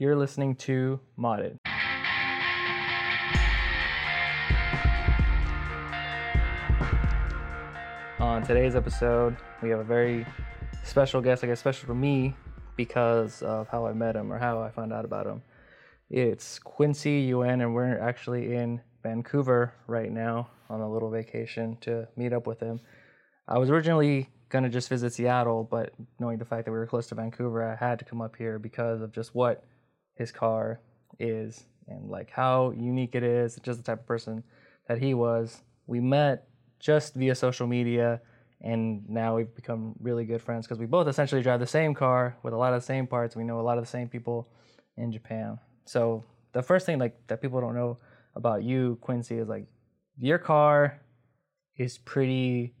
You're listening to Modded. On today's episode, we have a very special guest, I guess special for me because of how I met him or how I found out about him. It's Quincy Yuen, and we're actually in Vancouver right now on a little vacation to meet up with him. I was originally gonna just visit Seattle, but knowing the fact that we were close to Vancouver, I had to come up here because of just what his car is and like how unique it is, just the type of person that he was. We met just via social media, and now we've become really good friends because we both essentially drive the same car with a lot of the same parts. We know a lot of the same people in Japan. So the first thing like that people don't know about you, Quincy, is like your car is pretty.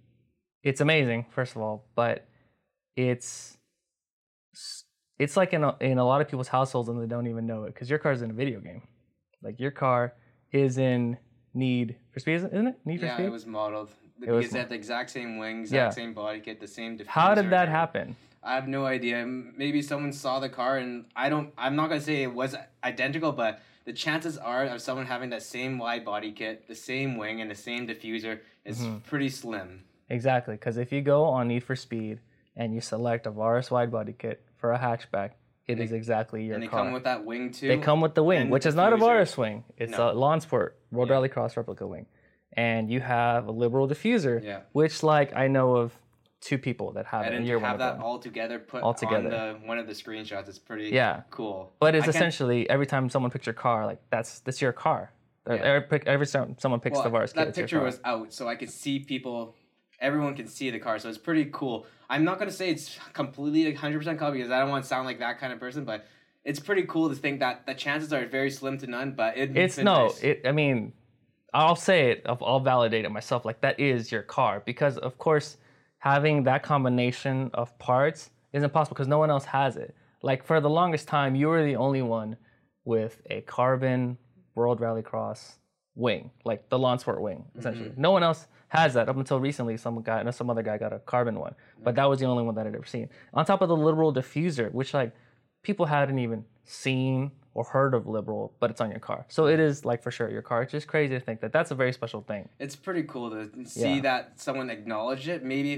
It's amazing, first of all, but it's it's like in a, in a lot of people's households and they don't even know it because your car's in a video game. Like your car is in Need for Speed, isn't it? Need for yeah, Speed. it was modeled It was had the exact same wing, exact Yeah. same body kit, the same. Diffuser. How did that happen? I have no idea. Maybe someone saw the car, and I don't. I'm not gonna say it was identical, but the chances are of someone having that same wide body kit, the same wing, and the same diffuser is Mm-hmm. pretty slim. Exactly, because if you go on Need for Speed and you select a Varis wide body kit for a hatchback, it is exactly your and they car. come with that wing too. They come with the wing, which the is not a diffuser. Varis wing. It's No. a Lawn Sport Road Yeah. Rally Cross replica wing. And you have a liberal diffuser, Yeah. which like I know of two people that have And it. And one have that all together put All on together. the one of the screenshots is pretty Yeah. cool. But it's I essentially every time someone picks your car, like that's that's your car. Yeah. Every, every time someone picks well, the kit, that it's your picture car. was out, so I could see people. Everyone can see the car, so it's pretty cool. I'm not gonna say it's completely 100 percent copy because I don't want to sound like that kind of person, but it's pretty cool to think that the chances are very slim to none. But it, It's no, nice. it. I mean, I'll say it. I'll I'll validate it myself. Like that is your car because, of course, having that combination of parts isn't possible because no one else has it. Like for the longest time, you were the only one with a carbon World Rallycross wing, like the lawn sport wing, essentially. Mm-hmm. No one else has that up until recently. Some guy, no, some other guy got a carbon one, but that was the only one that I'd ever seen. On top of the liberal diffuser, which like people hadn't even seen or heard of liberal, but it's on your car. So it is like for sure your car. It's just crazy to think that that's a very special thing. it's pretty cool to see Yeah. that someone acknowledged it. Maybe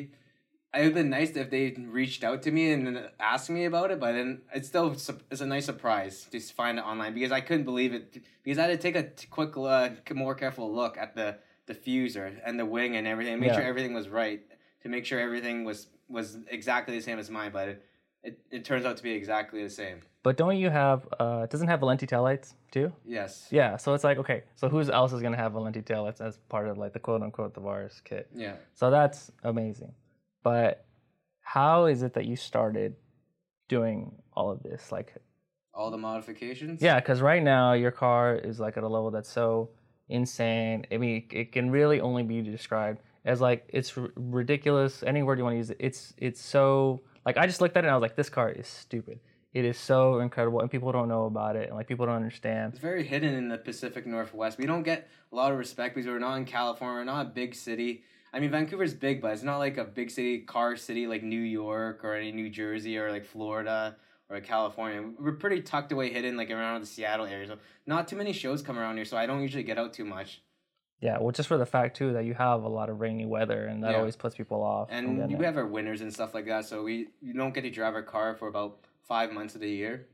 it would have been nice if they reached out to me and asked me about it, but then it's still it's a nice surprise to find it online because I couldn't believe it because I had to take a quick, uh, more careful look at the diffuser and the wing and everything, and make Yeah. sure everything was right, to make sure everything was was exactly the same as mine. But it it, it turns out to be exactly the same. But don't you have? Uh, doesn't have Valenti taillights too? Yes. Yeah. So it's like okay. So who's else is gonna have Valenti taillights as part of like the quote unquote the Varis kit? Yeah. So that's amazing. But how is it that you started doing all of this? Like All the modifications. Yeah, because right now your car is like at a level that's so insane. I mean, it can really only be described as like it's r- ridiculous. Any word you want to use, it. it's it's so like I just looked at it and I was like, this car is stupid. It is so incredible, and people don't know about it, and like people don't understand. It's very hidden in the Pacific Northwest. We don't get a lot of respect because we're not in California. We're not a big city. I mean, Vancouver's big, but it's not like a big city, car city like New York or any New Jersey or like Florida or California. We're pretty tucked away, hidden like around the Seattle area. So not too many shows come around here, so I don't usually get out too much. Yeah, well, just for the fact too that you have a lot of rainy weather, and that Yeah. always puts people off. And we have our winters and stuff like that, so we you don't get to drive our car for about five months of the year.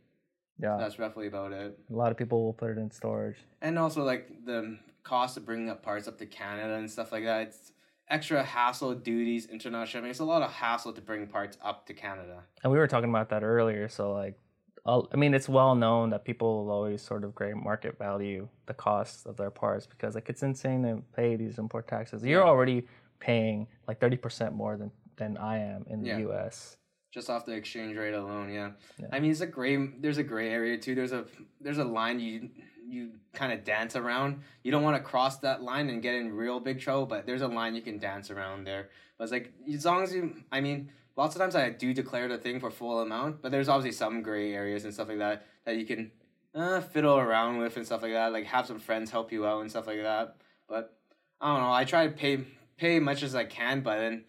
yeah, That's roughly about it. a lot of people will put it in storage. and also like the cost of bringing up parts up to Canada and stuff like that. It's extra hassle, duties, international. I mean, it's a lot of hassle to bring parts up to Canada. And we were talking about that earlier. So like, I'll- mean, it's well known that people will always sort of great market value the costs of their parts because like it's insane to pay these import taxes. You're Yeah. already paying like thirty percent more than than I am in the Yeah. U.S. Just off the exchange rate alone, yeah. Yeah. I mean, it's a gray. There's a gray area too. There's a there's a line you you kind of dance around. You don't want to cross that line and get in real big trouble, but there's a line you can dance around there. But it's like as long as you, I mean, lots of times I do declare the thing for full amount, but there's obviously some gray areas and stuff like that that you can uh, fiddle around with and stuff like that. Like have some friends help you out and stuff like that. But I don't know. I try to pay pay as much as I can, but then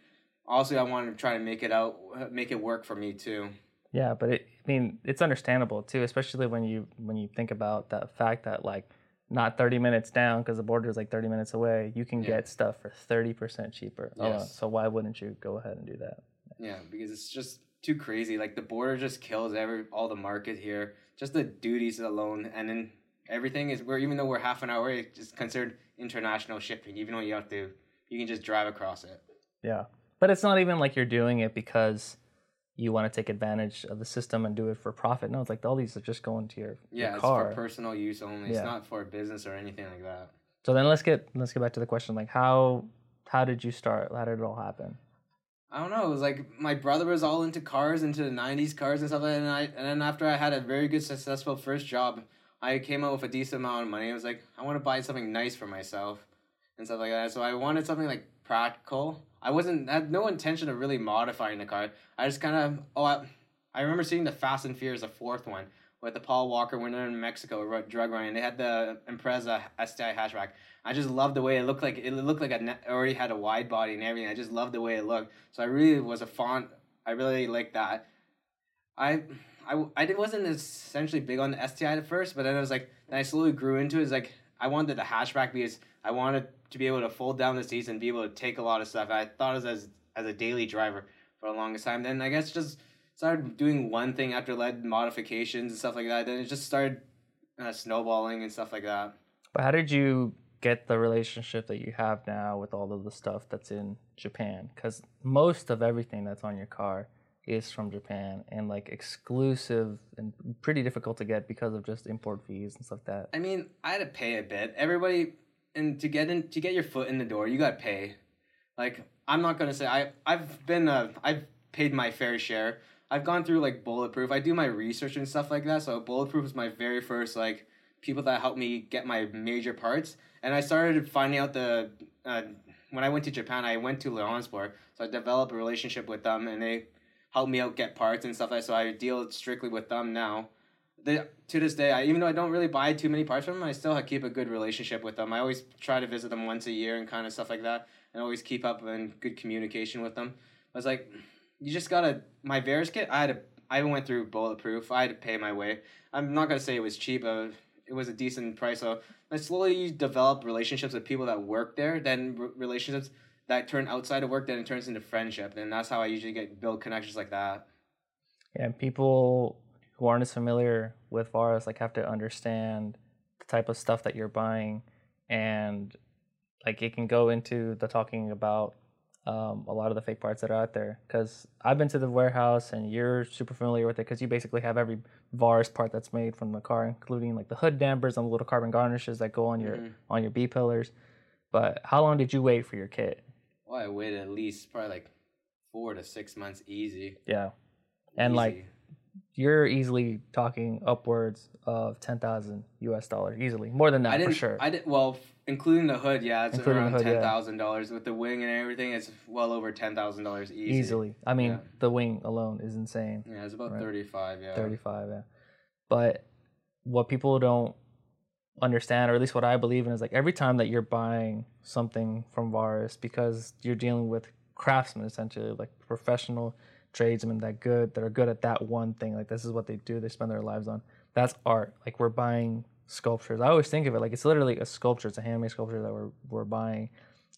also I want to try to make it out, make it work for me too. Yeah, but it mean, it's understandable too, especially when you when you think about the fact that like not 30 minutes down because the border is like 30 minutes away, you can Yeah. get stuff for 30% cheaper. Yes. So why wouldn't you go ahead and do that? Yeah, because it's just too crazy. Like the border just kills every all the market here. Just the duties alone, and then everything is we're even though we're half an hour, away, it's considered international shipping. Even though you have to, you can just drive across it. Yeah. But it's not even like you're doing it because you want to take advantage of the system and do it for profit. No, it's like all these are just going to your, Yeah, your it's car. for personal use only. Yeah. It's not for business or anything like that. so then let's get let's get back to the question like how how did you start? How did it all happen? I don't know. It was like my brother was all into cars, into the '90s cars and stuff like that. And I, and then after I had a very good, successful first job, I came out with a decent amount of money. I was like, I want to buy something nice for myself, and stuff like that. So I wanted something like practical. I wasn't had no intention of really modifying the car. I just kind of oh, I, I remember seeing the Fast and Furious, the fourth one, with the Paul Walker they're in Mexico ru- drug running. They had the Impreza STI hatchback. I just loved the way it looked like it looked like ne- already had a wide body and everything. I just loved the way it looked. So I really was a font. I really liked that. I I I wasn't essentially big on the STI at first, but then I was like, then I slowly grew into it. It's like I wanted the hatchback because I wanted to be able to fold down the seats and be able to take a lot of stuff. I thought was as as a daily driver for the longest time. Then I guess just started doing one thing after led modifications and stuff like that. Then it just started uh, snowballing and stuff like that. But how did you get the relationship that you have now with all of the stuff that's in Japan? Because most of everything that's on your car is from Japan and like exclusive and pretty difficult to get because of just import fees and stuff like that. I mean, I had to pay a bit. Everybody, and to get in, to get your foot in the door, you got to pay. Like, I'm not gonna say I, I've been, uh, I've paid my fair share. I've gone through like Bulletproof. I do my research and stuff like that. So Bulletproof was my very first like people that helped me get my major parts. And I started finding out the uh, when I went to Japan, I went to Leonsport, so I developed a relationship with them, and they helped me out get parts and stuff like. So I deal strictly with them now they to this day, I, even though I don't really buy too many parts from them, I still keep a good relationship with them. I always try to visit them once a year and kind of stuff like that, and always keep up in good communication with them. I was like, you just gotta my Varis kit. I had to. I went through bulletproof. I had to pay my way. I'm not gonna say it was cheap. Uh, it was a decent price. So I slowly developed relationships with people that work there. Then relationships that turn outside of work. Then it turns into friendship. And that's how I usually get build connections like that. And people who aren't as familiar with Varis like have to understand the type of stuff that you're buying and like it can go into the talking about um, a lot of the fake parts that are out there because I've been to the warehouse and you're super familiar with it because you basically have every Varis part that's made from the car, including like the hood dampers and the little carbon garnishes that go on your Mhm. on your B pillars. But how long did you wait for your kit? Well, I waited at least probably like four to six months easy. Yeah, And, like, you're easily talking upwards of ten thousand U.S. dollars easily, more than that for sure. I did well, including the hood. Yeah, it's Including around hood, yeah. ten thousand dollars with the wing and everything. It's well over ten thousand dollars easy. easily. I mean, Yeah. the wing alone is insane. Yeah, it's about Right. thirty-five. Yeah, 35 yeah but what people don't understand or at least what i believe in is like every time that you're buying something from Varis because you're dealing with craftsmen essentially like professional tradesmen that good that are good at that one thing like this is what they do they spend their lives on. That's art. Like we're buying sculptures. I always think of it like it's literally a sculpture. It's a handmade sculpture that we're, we're buying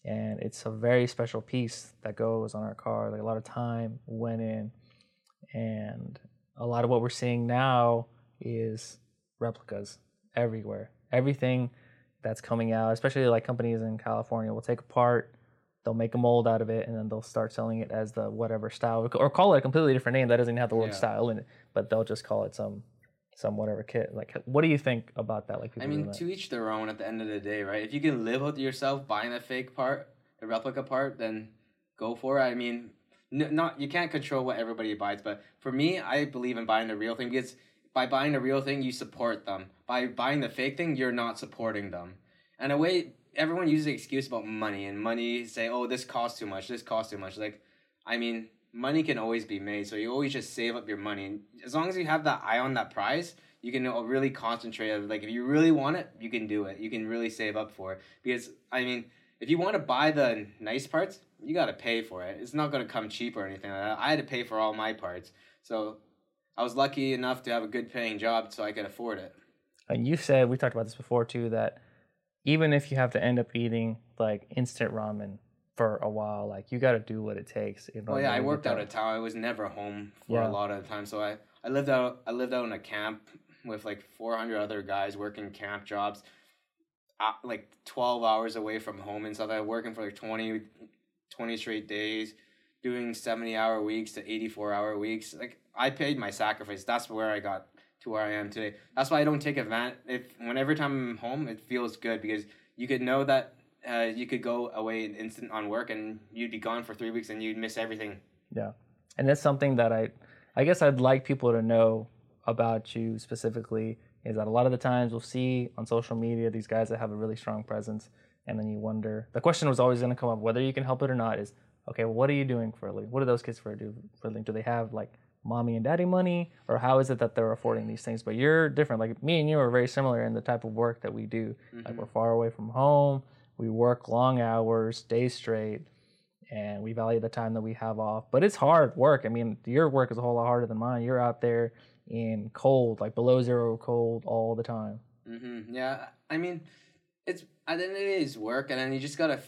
and it's a very special piece that goes on our car. Like a lot of time went in and a lot of what we're seeing now is replicas everywhere. Everything that's coming out, especially like companies in California, will take apart, they'll make a mold out of it, and then they'll start selling it as the whatever style, or call it a completely different name that doesn't even have the word Yeah. style in it, but they'll just call it some some whatever kit. Like, what do you think about that? Like, I mean, to each their own. At the end of the day, right? If you can live with yourself buying the fake part, the replica part, then go for it. I mean, n- not you can't control what everybody buys, but for me, I believe in buying the real thing because by buying the real thing, you support them. By buying the fake thing, you're not supporting them. And a way everyone uses the excuse about money and money say, "Oh, this costs too much. This costs too much." Like, I mean, money can always be made, so you always just save up your money. And as long as you have that eye on that prize, you can really concentrate. Like, if you really want it, you can do it. You can really save up for it because I mean, if you want to buy the nice parts, you got to pay for it. It's not going to come cheap or anything like that. I had to pay for all my parts, so I was lucky enough to have a good paying job so I could afford it. And you said we talked about this before too that even if you have to end up eating like instant ramen for a while, like you got to do what it takes. In Well, yeah, I worked out of town. I was never home for Yeah. a lot of the time, so I I lived out I lived out in a camp with like 400 other guys working camp jobs, uh, like 12 hours away from home and stuff. I was working for like 20, 20 straight days, doing 70 hour weeks to 84 hour weeks. Like I paid my sacrifice. That's where I got to where I am today. That's why I don't take advantage. If whenever time I'm home, it feels good because you could know that. Uh, you could go away in instant on work and you'd be gone for three weeks and you'd miss everything. Yeah, and that's something that I, I guess I'd like people to know about you specifically is that a lot of the times we'll see on social media these guys that have a really strong presence, and then you wonder. The question was always going to come up whether you can help it or not. Is okay. Well, what are you doing for a living? What do those kids for do for a living? Do they have like mommy and daddy money, or how is it that they're affording these things? But you're different. Like me and you are very similar in the type of work that we do. Like we're far away from home. We work long hours, days straight and we value the time that we have off. But it's hard work. I mean, your work is a whole lot harder than mine. You're out there in cold, like below zero cold all the time. Mm-hmm. Yeah, I mean, it's at the end of the it's work, and then you just gotta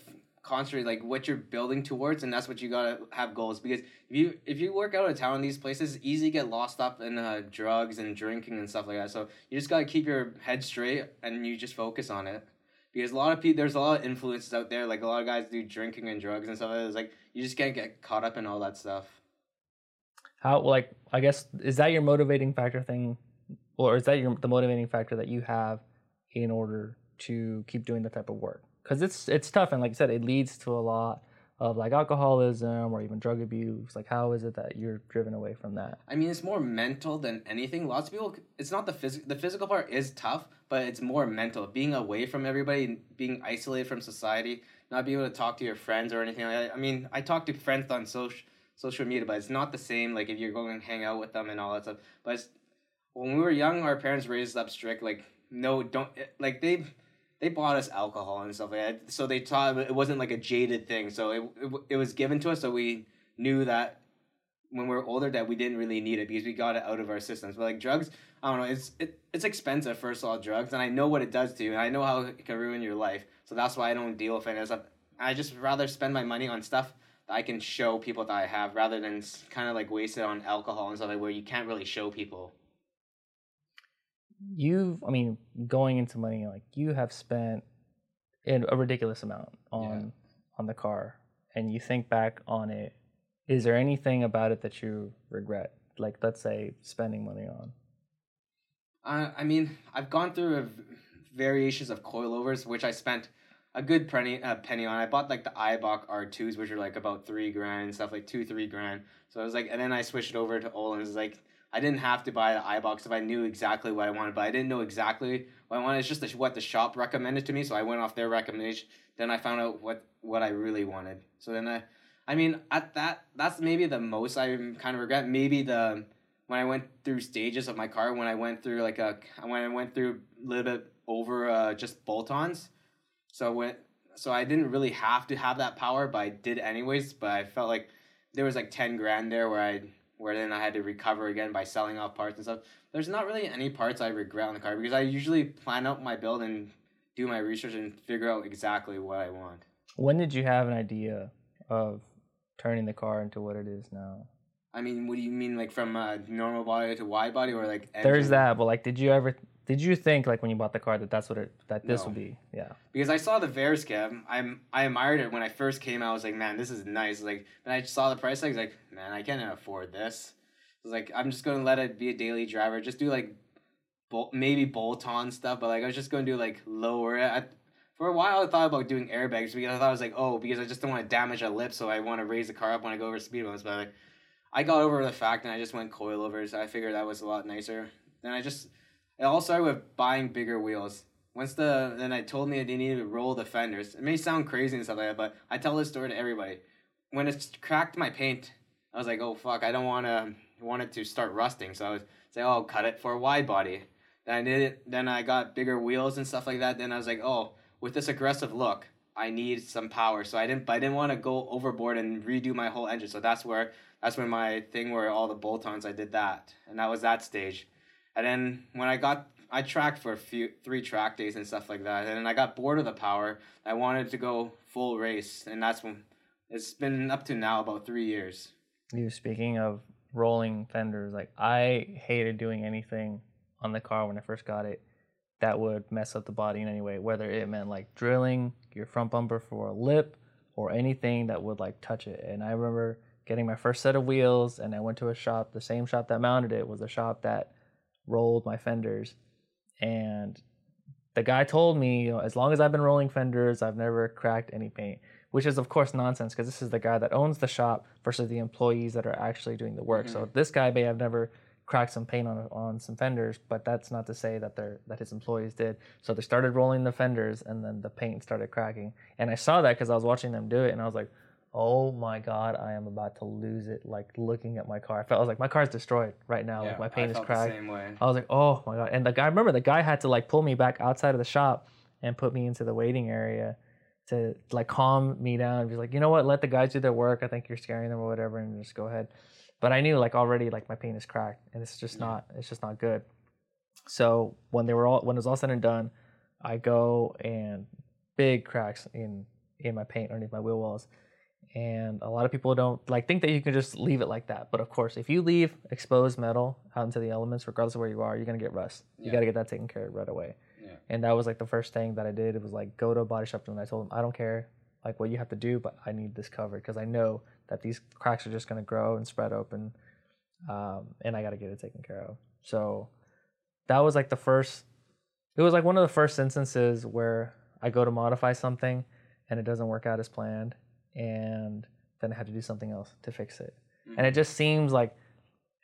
concentrate like what you're building towards, and that's what you gotta have goals. Because if you if you work out of town in these places, easy get lost up in uh, drugs and drinking and stuff like that. So you just gotta keep your head straight, and you just focus on it. Because a lot of people, there's a lot of influences out there. Like a lot of guys do drinking and drugs and stuff. like that. It's like you just can't get caught up in all that stuff. How, like, I guess, is that your motivating factor thing, or is that your the motivating factor that you have in order to keep doing the type of work? Because it's it's tough, and like I said, it leads to a lot of like alcoholism or even drug abuse. Like, how is it that you're driven away from that? I mean, it's more mental than anything. Lots of people, it's not the physical. The physical part is tough, but it's more mental. Being away from everybody, being isolated from society, not being able to talk to your friends or anything like that. I mean, I talk to friends on social social media, but it's not the same. Like if you're going and hang out with them and all that stuff. But when we were young, our parents raised us up strict. Like no, don't eh, like they they bought us alcohol and stuff like that. So they taught it wasn't like a jaded thing. So it it, it was given to us, so we knew that when we were older that we didn't really need it because we got it out of our systems. But like drugs, I don't know, it's it, it's expensive first of all, drugs, and I know what it does to you, and I know how it can ruin your life. So that's why I don't deal with it. It's I just rather spend my money on stuff that I can show people that I have rather than kind of like waste it on alcohol and stuff like where you can't really show people. You i mean going into money like you have spent in a ridiculous amount on on the car and you think back on it is there anything about it that you regret like let's say spending money on I I mean, I've gone through a v- variations of coilovers, which I spent a good penny uh, penny on. I bought like the Eibach R2s, which are like about three grand and stuff, like two three grand. So I was like, and then I switched it over to Öhlins. Like, I didn't have to buy the Eibachs if I knew exactly what I wanted, but I didn't know exactly what I wanted. It's just the, what the shop recommended to me, so I went off their recommendation. Then I found out what what I really wanted. So then I, I mean, at that that's maybe the most I kind of regret. Maybe the when I went through stages of my car, when I went through like a when I went through a little bit over uh, just bolt-ons. So when so I didn't really have to have that power, but I did anyways. But I felt like there was like ten grand there where I where then I had to recover again by selling off parts and stuff. There's not really any parts I regret on the car because I usually plan out my build and do my research and figure out exactly what I want. when did you have an idea of turning the car into what it is now I mean, what do you mean, like from uh, normal body to wide body, or like? there's that but like did you ever did you think like when you bought the car that that's what it that this No. would be yeah because I saw the Varis cab. I'm I admired it when I first came out. I was like, man, this is nice. Like, and I saw the price. I was like, man, I can't afford this. I was like, I'm just gonna let it be a daily driver. Just do like, bol- maybe bolt on stuff. But like, I was just gonna do like lower it. I, for a while, I thought about doing airbags because I thought I was like, oh, because I just don't want to damage a lip, so I want to raise the car up when I go over speed bumps. But like, I got over the fact, and I just went coilovers. I figured that was a lot nicer. Then I just, it all started with buying bigger wheels. Once the then I told me they needed to roll the fenders. It may sound crazy and stuff like that, but I tell this story to everybody. When it cracked my paint, I was like, oh fuck, I don't want to want it to start rusting. So I was say, oh, I'll cut it for a wide body. Then I did it. Then I got bigger wheels and stuff like that. Then I was like, oh, with this aggressive look, I need some power. So I didn't, I didn't want to go overboard and redo my whole engine. So that's where That's when my thing where all the bolt-ons I did that, and that was that stage. And then when I got I tracked for a few three track days and stuff like that, and then I got bored of the power. I wanted to go full race, and that's when it's been up to now about three years. You speaking of rolling fenders, like I hated doing anything on the car when I first got it that would mess up the body in any way, whether it meant like drilling your front bumper for a lip or anything that would like touch it. And I remember getting my first set of wheels and I went to a shop, the same shop that mounted it was a shop that rolled my fenders. And the guy told me, you know, as long as I've been rolling fenders, I've never cracked any paint, which is of course nonsense because this is the guy that owns the shop versus the employees that are actually doing the work. Mm-hmm. So this guy may have never cracked some paint on on some fenders, but that's not to say that they're that his employees did. So they started rolling the fenders, and then the paint started cracking. And I saw that because I was watching them do it, and I was like, "Oh my god, I am about to lose it!" Like looking at my car, I felt I was like, "My car's destroyed right now. Yeah, like my paint is cracked." I was like, "Oh my god!" And the guy, I remember the guy had to like pull me back outside of the shop and put me into the waiting area to like calm me down be like, you know what, let the guys do their work. I think you're scaring them or whatever, and just go ahead but I knew like already like my paint is cracked and it's just yeah. not it's just not good. So when they were all when it was all said and done, I go and big cracks in in my paint underneath my wheel wells. And a lot of people don't like think that you can just leave it like that. But of course, if you leave exposed metal out into the elements, regardless of where you are, you're gonna get rust. Yeah. You gotta get that taken care of right away. Yeah. And that was like the first thing that I did. It was like go to a body shop and I told them I don't care like what you have to do, but I need this covered because I know that these cracks are just going to grow and spread open, um, and I got to get it taken care of. So that was like the first. It was like one of the first instances where I go to modify something and it doesn't work out as planned, and then I had to do something else to fix it. Mm-hmm. And it mm-hmm. just seems like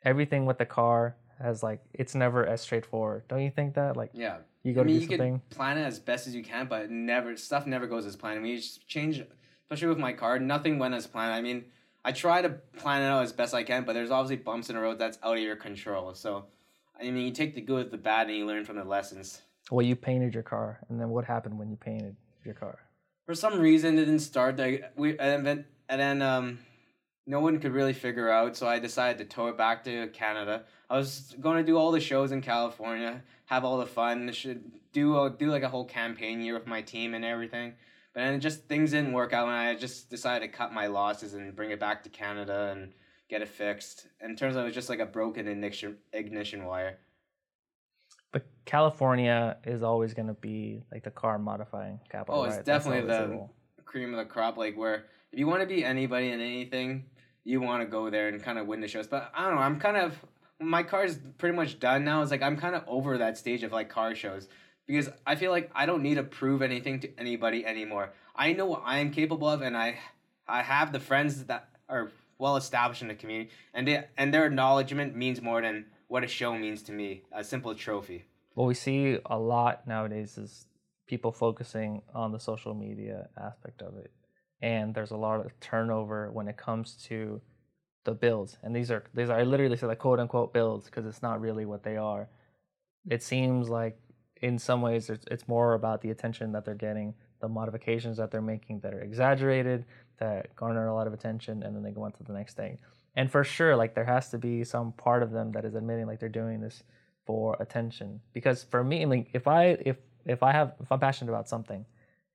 everything with the car has like it's never as straightforward. Don't you think that? Like yeah, you go I mean, to do you something. Can plan it as best as you can, but never stuff never goes as planned. I mean, you just change, especially with my car, nothing went as planned. I mean, I try to plan it out as best I can, but there's obviously bumps in the road that's out of your control. So, I mean, you take the good with the bad, and you learn from the lessons. Well, you painted your car, and then what happened when you painted your car? For some reason, it didn't start. We and then and then um, no one could really figure out. So I decided to tow it back to Canada. I was going to do all the shows in California, have all the fun, should do do like a whole campaign year with my team and everything. But then just things didn't work out, and I just decided to cut my losses and bring it back to Canada and get it fixed. And it turns out it was just like a broken ignition ignition wire. But California is always going to be like the car modifying capital. Oh, it's right? definitely the cream of the crop. Like where if you want to be anybody in anything, you want to go there and kind of win the shows. But I don't know. I'm kind of my car's pretty much done now. It's like I'm kind of over that stage of like car shows because I feel like I don't need to prove anything to anybody anymore. I know what I am capable of, and I I have the friends that are well established in the community, and they, and their acknowledgement means more than what a show means to me. A simple trophy. What we see a lot nowadays is people focusing on the social media aspect of it, and there's a lot of turnover when it comes to the builds. And these are these are I literally say like quote unquote builds because it's not really what they are. It seems like in some ways it's, it's more about the attention that they're getting the modifications that they're making that are exaggerated that garner a lot of attention and then they go on to the next thing and for sure like there has to be some part of them that is admitting like they're doing this for attention. Because for me like if i if if i have if i'm passionate about something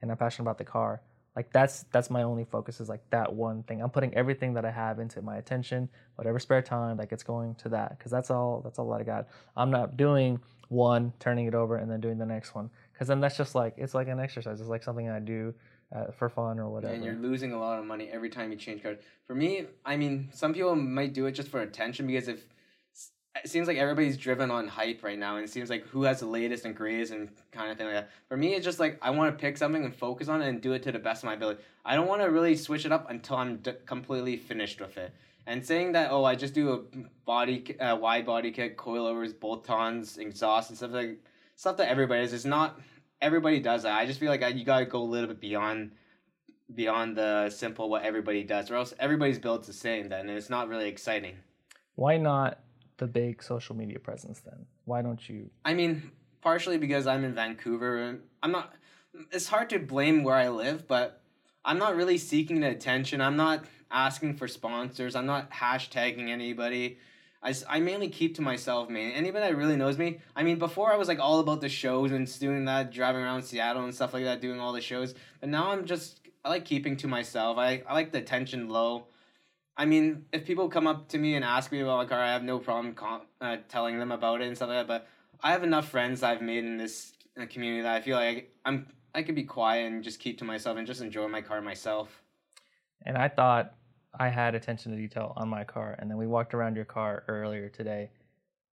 and i'm passionate about the car like that's that's my only focus is like that one thing. I'm putting everything that i have into my attention whatever spare time like it's going to that. Because that's all that's all that i got. I'm not doing one turning it over and then doing the next one. Because then that's just like it's like an exercise. It's like something i do uh, for fun or whatever and you're losing a lot of money every time you change cars for me i mean some people might do it just for attention because if it seems like everybody's driven on hype right now, and it seems like who has the latest and greatest and kind of thing like that. For me, it's just like I want to pick something and focus on it and do it to the best of my ability. I don't want to really switch it up until I'm d- completely finished with it. And saying that, oh, I just do a body, uh, wide body kit, coilovers, bolt-ons, exhaust, and stuff like stuff that everybody is. It's not everybody does that. I just feel like I, you gotta go a little bit beyond beyond the simple what everybody does, or else everybody's built the same. Then and it's not really exciting. Why not the big social media presence then? Why don't you? I mean, partially because I'm in Vancouver. I'm not. It's hard to blame where I live, but I'm not really seeking the attention. I'm not asking for sponsors. I'm not hashtagging anybody. I, I mainly keep to myself, man. Anybody that really knows me, I mean, before I was like all about the shows and doing that, driving around Seattle and stuff like that, doing all the shows. But now I'm just, I like keeping to myself. I, I like the tension low. I mean, if people come up to me and ask me about my car, I have no problem uh, telling them about it and stuff like that. But I have enough friends I've made in this uh, community that I feel like I'm I could be quiet and just keep to myself and just enjoy my car myself. And I thought I had attention to detail on my car, and then we walked around your car earlier today,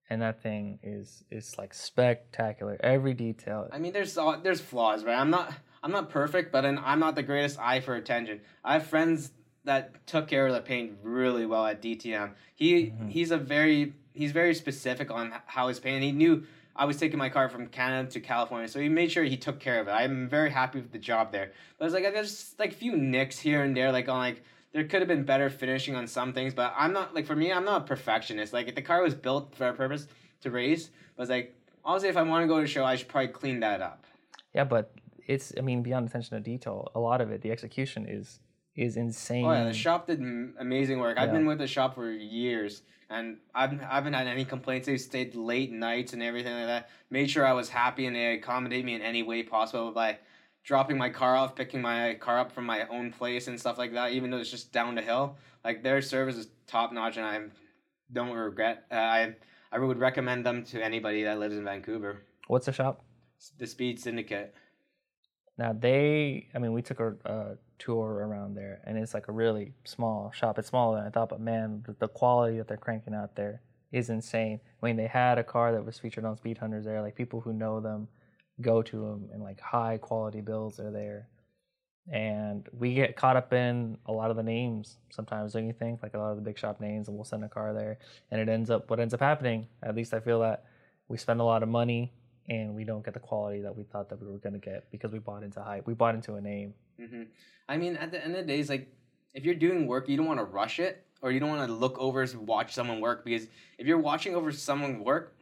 and that thing is is like spectacular. Every detail. I mean, there's all, there's flaws, right? I'm not I'm not perfect, but I'm not the greatest eye for attention. I have friends that took care of the paint really well at DTM. He Mhm. he's a very he's very specific on how his paint. He knew I was taking my car from Canada to California, so he made sure he took care of it. I'm very happy with the job there. But it's like there's like a few nicks here and there, like on like there could have been better finishing on some things, but I'm not like for me, I'm not a perfectionist. Like if the car was built for a purpose to race, but it's like honestly, if I want to go to a show, I should probably clean that up. Yeah, but it's I mean beyond attention to detail, a lot of it, the execution is is insane. Oh yeah, the shop did amazing work. I've been with the shop for years, and I've I haven't had any complaints. They stayed late nights and everything like that. Made sure I was happy, and they accommodate me in any way possible by dropping my car off, picking my car up from my own place and stuff like that. Even though it's just down the hill, like their service is top notch, and I don't regret. Uh, I I would recommend them to anybody that lives in Vancouver. What's the shop? The Speed Syndicate. Now they, I mean, we took a, a tour around there, and it's like a really small shop. It's smaller than I thought, but man, the, the quality that they're cranking out there is insane. I mean, they had a car that was featured on Speedhunters there. Like people who know them go to them, and like high quality builds are there. And we get caught up in a lot of the names sometimes, don't you think? Like a lot of the big shop names, and we'll send a car there, and it ends up what ends up happening. At least I feel that we spend a lot of money and we don't get the quality that we thought that we were going to get because we bought into hype. We bought into a name. hmm I mean, at the end of the day, it's like if you're doing work, you don't want to rush it, or you don't want to look over watch someone work because if you're watching over someone work,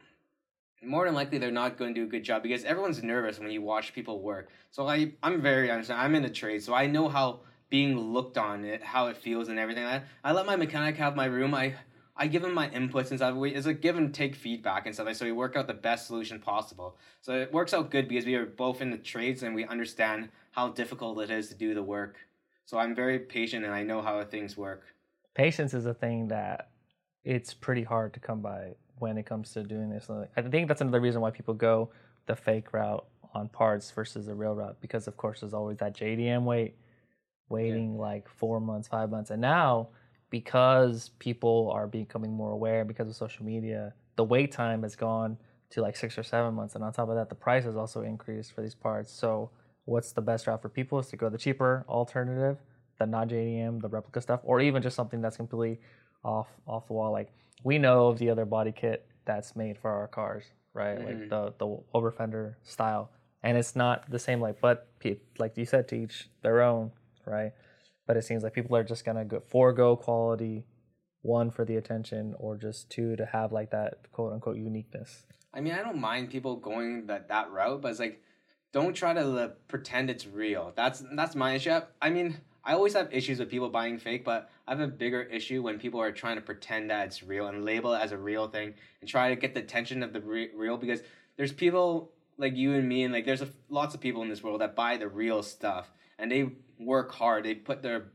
more than likely they're not going to do a good job because everyone's nervous when you watch people work. So I, I'm very honest. I'm in the trade, so I know how being looked on it, how it feels, and everything. that. I let my mechanic have my room. I I give him my inputs and stuff. We, it's a give and take feedback and stuff. So we work out the best solution possible. So it works out good because we are both in the trades and we understand how difficult it is to do the work. So I'm very patient and I know how things work. Patience is a thing that it's pretty hard to come by when it comes to doing this. Like, I think that's another reason why people go the fake route on parts versus the real route because, of course, there's always that JDM wait, waiting like four months, five months, and now because people are becoming more aware because of social media, the wait time has gone to like six or seven months, and on top of that, the price has also increased for these parts. So, what's the best route for people is to go the cheaper alternative, the not JDM, the replica stuff, or even just something that's completely off off the wall. Like we know of the other body kit that's made for our cars, right? Mhm. Like the the over fender style, and it's not the same. Like, but like you said, to each their own, right? But it seems like people are just gonna go forego quality, one for the attention, or just two to have like that quote unquote uniqueness. I mean, I don't mind people going that, that route, but it's like, don't try to uh, pretend it's real. That's that's my issue. I mean, I always have issues with people buying fake, but I have a bigger issue when people are trying to pretend that it's real and label it as a real thing and try to get the attention of the re- real because there's people like you and me and like there's a, lots of people in this world that buy the real stuff and they work hard. They put their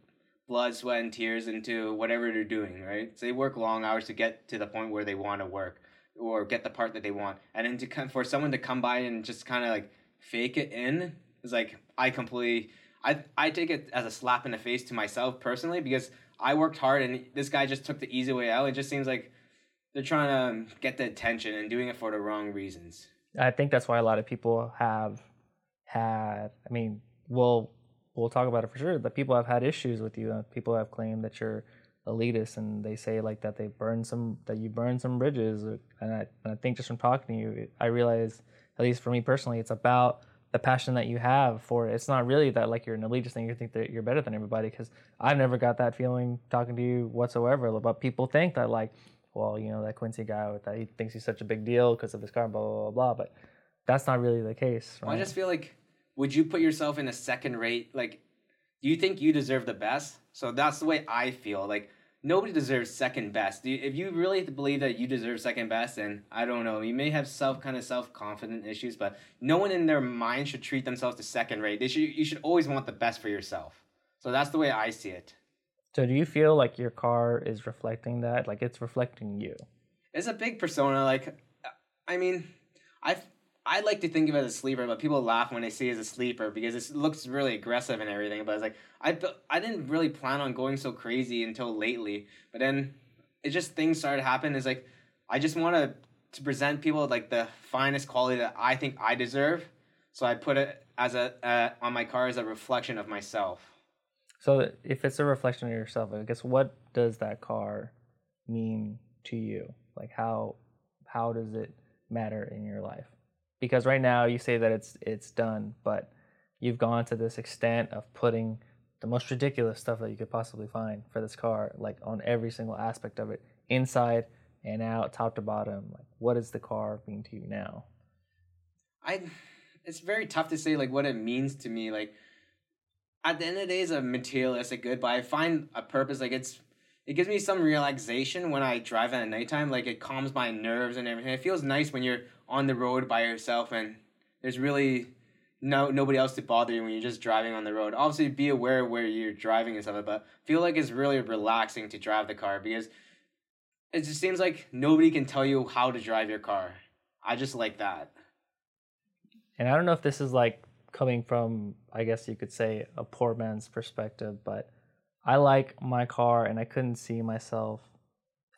blood, sweat, and tears into whatever they're doing, right? So they work long hours to get to the point where they want to work or get the part that they want, and then to come for someone to come by and just kind of like fake it in is like I completely I I take it as a slap in the face to myself personally because I worked hard and this guy just took the easy way out. It just seems like they're trying to um, get the attention and doing it for the wrong reasons. I think that's why a lot of people have had. I mean, we'll we'll talk about it for sure. That people have had issues with you. People have claimed that you're elitist, and they say like that they burn some that you burn some bridges. And I and I think just from talking to you, I realize, at least for me personally, it's about the passion that you have for it. It's not really that like you're an elitist thing. You think that you're better than everybody because I've never got that feeling talking to you whatsoever. But people think that like, well, you know, that Quincy guy with that he thinks he's such a big deal because of his car, blah blah blah blah. But that's not really the case. Well, I just feel like would you put yourself in a second rate like do you think you deserve the best? So that's the way I feel. Like nobody deserves second best. If you really believe that you deserve second best, then I don't know. You may have self kind of self confident issues, but no one in their mind should treat themselves to second rate. They should. You should always want the best for yourself. So that's the way I see it. So do you feel like your car is reflecting that? Like it's reflecting you? It's a big persona. Like, I mean, I I like to think of it as a sleeper, but people laugh when they see it as a sleeper because it looks really aggressive and everything. But it's like I I didn't really plan on going so crazy until lately. But then it just things started happening. It's like I just want to to present people like the finest quality that I think I deserve. So I put it as a uh, on my car as a reflection of myself. So if it's a reflection of yourself, I guess what does that car mean to you? Like how how does it matter in your life? Because right now you say that it's it's done, but you've gone to this extent of putting the most ridiculous stuff that you could possibly find for this car, like on every single aspect of it, inside and out, top to bottom. Like what is the car mean to you now? I it's very tough to say like what it means to me. Like at the end of the day, it's a materialistic good, but I find a purpose. Like it's it gives me some relaxation when I drive at nighttime. Like it calms my nerves and everything. It feels nice when you're on the road by yourself and there's really no nobody else to bother you when you're just driving on the road. Obviously, be aware where you're driving and stuff, but feel like it's really relaxing to drive the car because it just seems like nobody can tell you how to drive your car. I just like that. And I don't know if this is like coming from, I guess you could say, a poor man's perspective, but I like my car and I couldn't see myself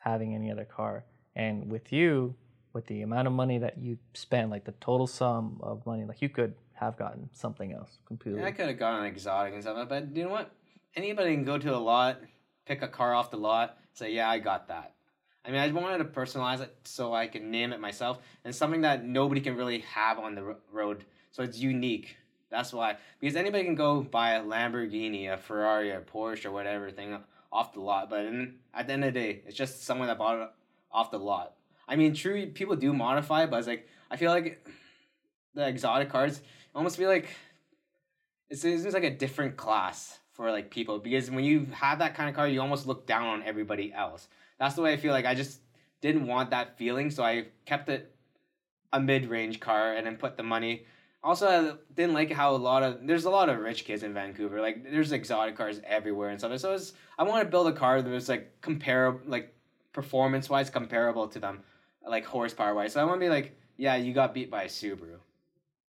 having any other car. And with you, with the amount of money that you spend, like the total sum of money, like you could have gotten something else completely. Yeah, I could have gone exotic and stuff, but you know what? Anybody can go to a lot, pick a car off the lot, say, "Yeah, I got that." I mean, I wanted to personalize it so I can name it myself, and something that nobody can really have on the road, so it's unique. That's why, because anybody can go buy a Lamborghini, a Ferrari, a Porsche, or whatever thing off the lot, but in, at the end of the day, it's just someone that bought it off the lot. I mean, true, people do modify, but it's like I feel like the exotic cars almost feel like it seems like a different class for like people because when you have that kind of car, you almost look down on everybody else. That's the way I feel like I just didn't want that feeling, so I kept it a mid-range car and then put the money. Also, I didn't like how a lot of there's a lot of rich kids in Vancouver. Like there's exotic cars everywhere and stuff. So it's, I want to build a car that was like comparable, like performance wise, comparable to them, like horsepower wise. So I want to be like, yeah, you got beat by a Subaru.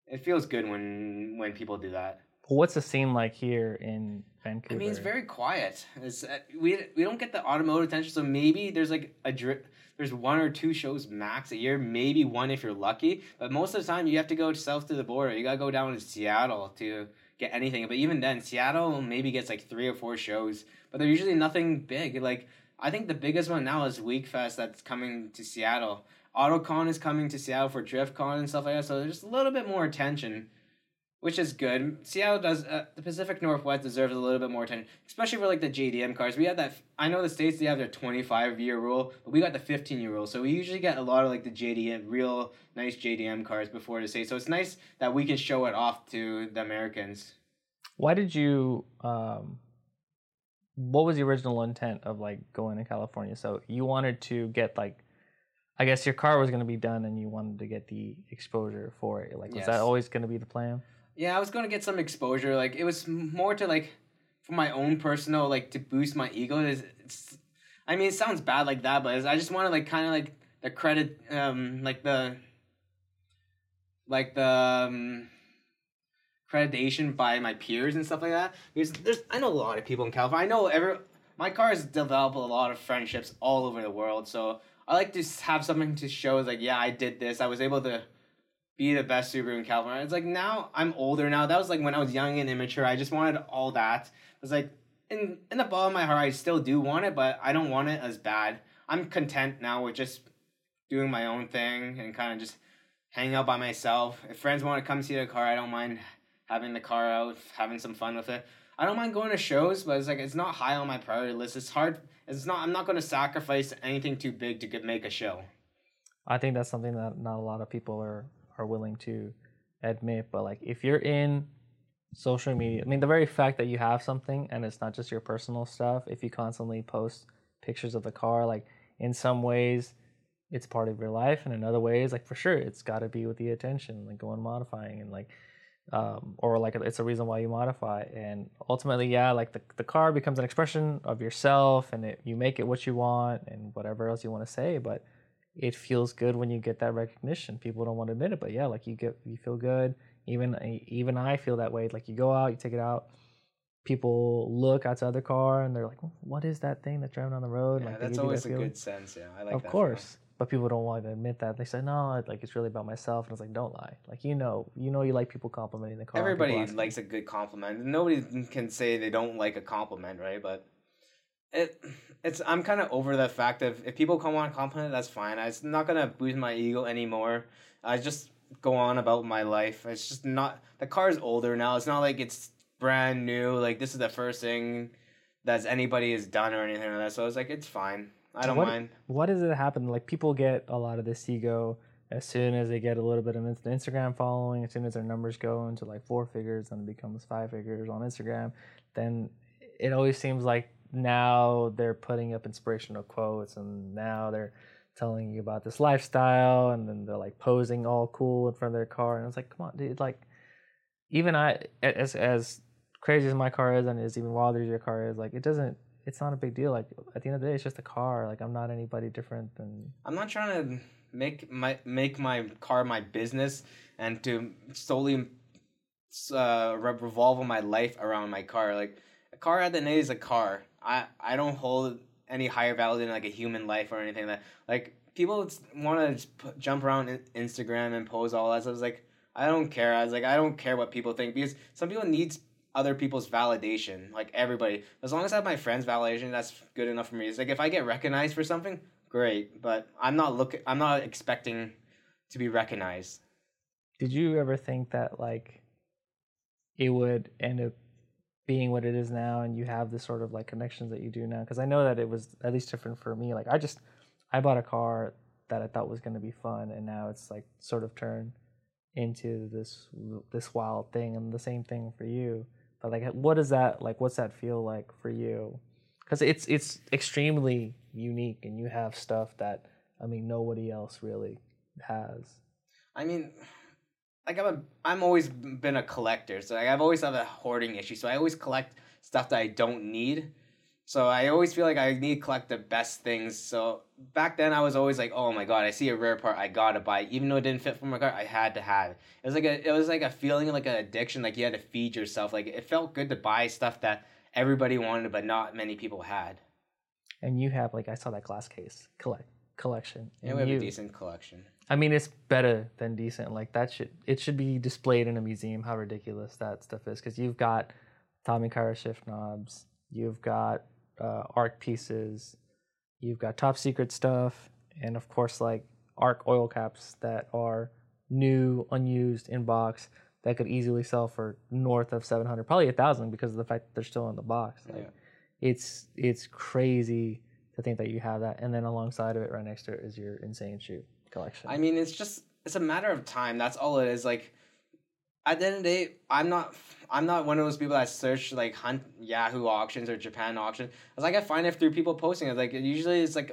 It feels good when when people do that. What's the scene like here in Vancouver? I mean, it's very quiet. It's uh, we we don't get the automotive attention, so maybe there's like a drip. There's one or two shows max a year, maybe one if you're lucky. But most of the time, you have to go south to the border. You gotta go down to Seattle to get anything. But even then, Seattle maybe gets like three or four shows, but they're usually nothing big. Like I think the biggest one now is Wekfest that's coming to Seattle. AutoCon is coming to Seattle for DriftCon and stuff like that. So there's a little bit more attention which is good. Seattle does uh, the Pacific Northwest deserves a little bit more attention, especially for like the JDM cars. We have that. I know the states they have their twenty five year rule, but we got the fifteen year rule. So we usually get a lot of like the JDM, real nice JDM cars before the state. So it's nice that we can show it off to the Americans. Why did you? Um, what was the original intent of like going to California? So you wanted to get like, I guess your car was going to be done, and you wanted to get the exposure for it. Like, was Yes. that always going to be the plan? Yeah, I was gonna get some exposure. Like it was more to like for my own personal like to boost my ego. It's, it's I mean, it sounds bad like that, but I just want to like kind of like the credit, um, like the like the um, accreditation by my peers and stuff like that. Because there's I know a lot of people in California. I know every my car has developed a lot of friendships all over the world. So I like to have something to show. Like yeah, I did this. I was able to be the best Subaru in California. It's like now I'm older now. That was like when I was young and immature. I just wanted all that. It's like in in the bottom of my heart, I still do want it, but I don't want it as bad. I'm content now with just doing my own thing and kind of just hanging out by myself. If friends want to come see the car, I don't mind having the car out, having some fun with it. I don't mind going to shows, but it's like it's not high on my priority list. It's hard. It's not. I'm not going to sacrifice anything too big to get, make a show. I think that's something that not a lot of people are are willing to admit. But like, if you're in social media. I mean, the very fact that you have something and it's not just your personal stuff. If you constantly post pictures of the car, like in some ways, it's part of your life, and in other ways, like for sure, it's got to be with the attention, like going modifying and like. Um, or like it's a reason why you modify and ultimately yeah like the, the car becomes an expression of yourself and it, you make it what you want and whatever else you want to say but it feels good when you get that recognition people don't want to admit it but yeah like you get you feel good even even I feel that way. Like you go out, you take it out, people look outside the other car and they're like, "What is that thing that's driving on the road?" Yeah, like that's always that a good sense. Yeah, I like. That. Of course, feeling. But people don't want to admit that. They say, "No, like it's really about myself," and it's like, "Don't lie." Like you know, you know, you like people complimenting the car. Everybody likes a good compliment. Nobody can say they don't like a compliment, right? But it it's I'm kind of over the fact of if people come on compliment, that's fine. It's not gonna boost my ego anymore. I just go on about my life. It's just not the car's older now. It's not like it's brand new. Like this is the first thing that anybody has done or anything like that. So I was like, it's fine. I don't what, mind. What does it happen? Like people get a lot of this ego as soon as they get a little bit of Instagram following, as soon as their numbers go into like four figures and it becomes five figures on Instagram, then it always seems like now they're putting up inspirational quotes and now they're telling you about this lifestyle and then they're like posing all cool in front of their car and it's like come on dude like even i as as crazy as my car is and as even wilder as your car is like it doesn't it's not a big deal like at the end of the day it's just a car like i'm not anybody different than i'm not trying to make my make my car my business and to solely uh, revolve my life around my car like a car at the end is a car i i don't hold any higher value than like a human life or anything like that. Like people want to jump around Instagram and pose all that. So I was like, I don't care. I was like, I don't care what people think because some people need other people's validation. Like everybody, as long as I have my friends' validation, that's good enough for me. It's like if I get recognized for something, great. But I'm not looking. I'm not expecting to be recognized. Did you ever think that like it would end up being what it is now and you have the sort of like connections that you do now because i know that it was at least different for me like i just i bought a car that i thought was going to be fun and now it's like sort of turned into this this wild thing and the same thing for you but like what does that like what's that feel like for you because it's it's extremely unique and you have stuff that i mean nobody else really has i mean like I'm a I'm always been a collector, so like I've always had a hoarding issue. So I always collect stuff that I don't need. So I always feel like I need to collect the best things. So back then I was always like, oh my god, I see a rare part, I gotta buy. It. Even though it didn't fit for my car, I had to have it. It was like a it was like a feeling like an addiction, like you had to feed yourself. Like it felt good to buy stuff that everybody wanted but not many people had. And you have like I saw that glass case collect collection. Yeah, we have you, a decent collection. I mean, it's better than decent. Like that should it should be displayed in a museum. How ridiculous that stuff is, because you've got Tommy Kaira shift knobs, you've got uh, ARC pieces, you've got top secret stuff, and of course like ARC oil caps that are new, unused in box that could easily sell for north of 700 probably a thousand because of the fact that they're still in the box like yeah. it's it's crazy to think that you have that and then alongside of it right next to it is your insane shoe collection. I mean, it's just it's a matter of time. That's all it is. Like at the end of the day, I'm not I'm not one of those people that search like hunt Yahoo auctions or Japan auction. It's like I find it through people posting it. Like usually it's like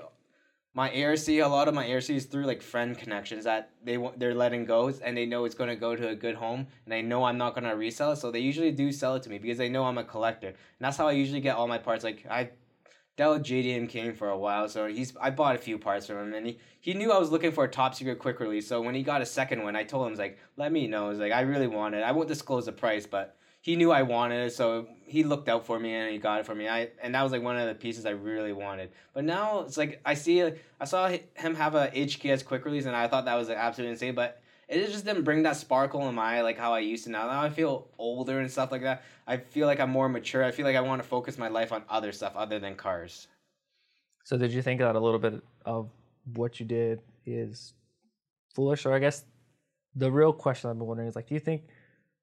my ARC. A lot of my ARC is through like friend connections that they want they're letting go and they know it's gonna go to a good home and they know I'm not gonna resell it. So they usually do sell it to me because they know I'm a collector. And that's how I usually get all my parts. Like I dealt with JDM King for a while, so he's I bought a few parts from him, and he, he knew I was looking for a top secret quick release. So when he got a second one, I told him, like, let me know." Was like, I really want it. I won't disclose the price, but he knew I wanted it, so he looked out for me and he got it for me. I and that was like one of the pieces I really wanted. But now it's like I see, I saw him have a HKS quick release, and I thought that was absolutely insane. But it just didn't bring that sparkle in my eye like how I used to now. Now I feel older and stuff like that. I feel like I'm more mature. I feel like I want to focus my life on other stuff other than cars. So did you think that a little bit of what you did is foolish? Or I guess the real question I've been wondering is like, do you think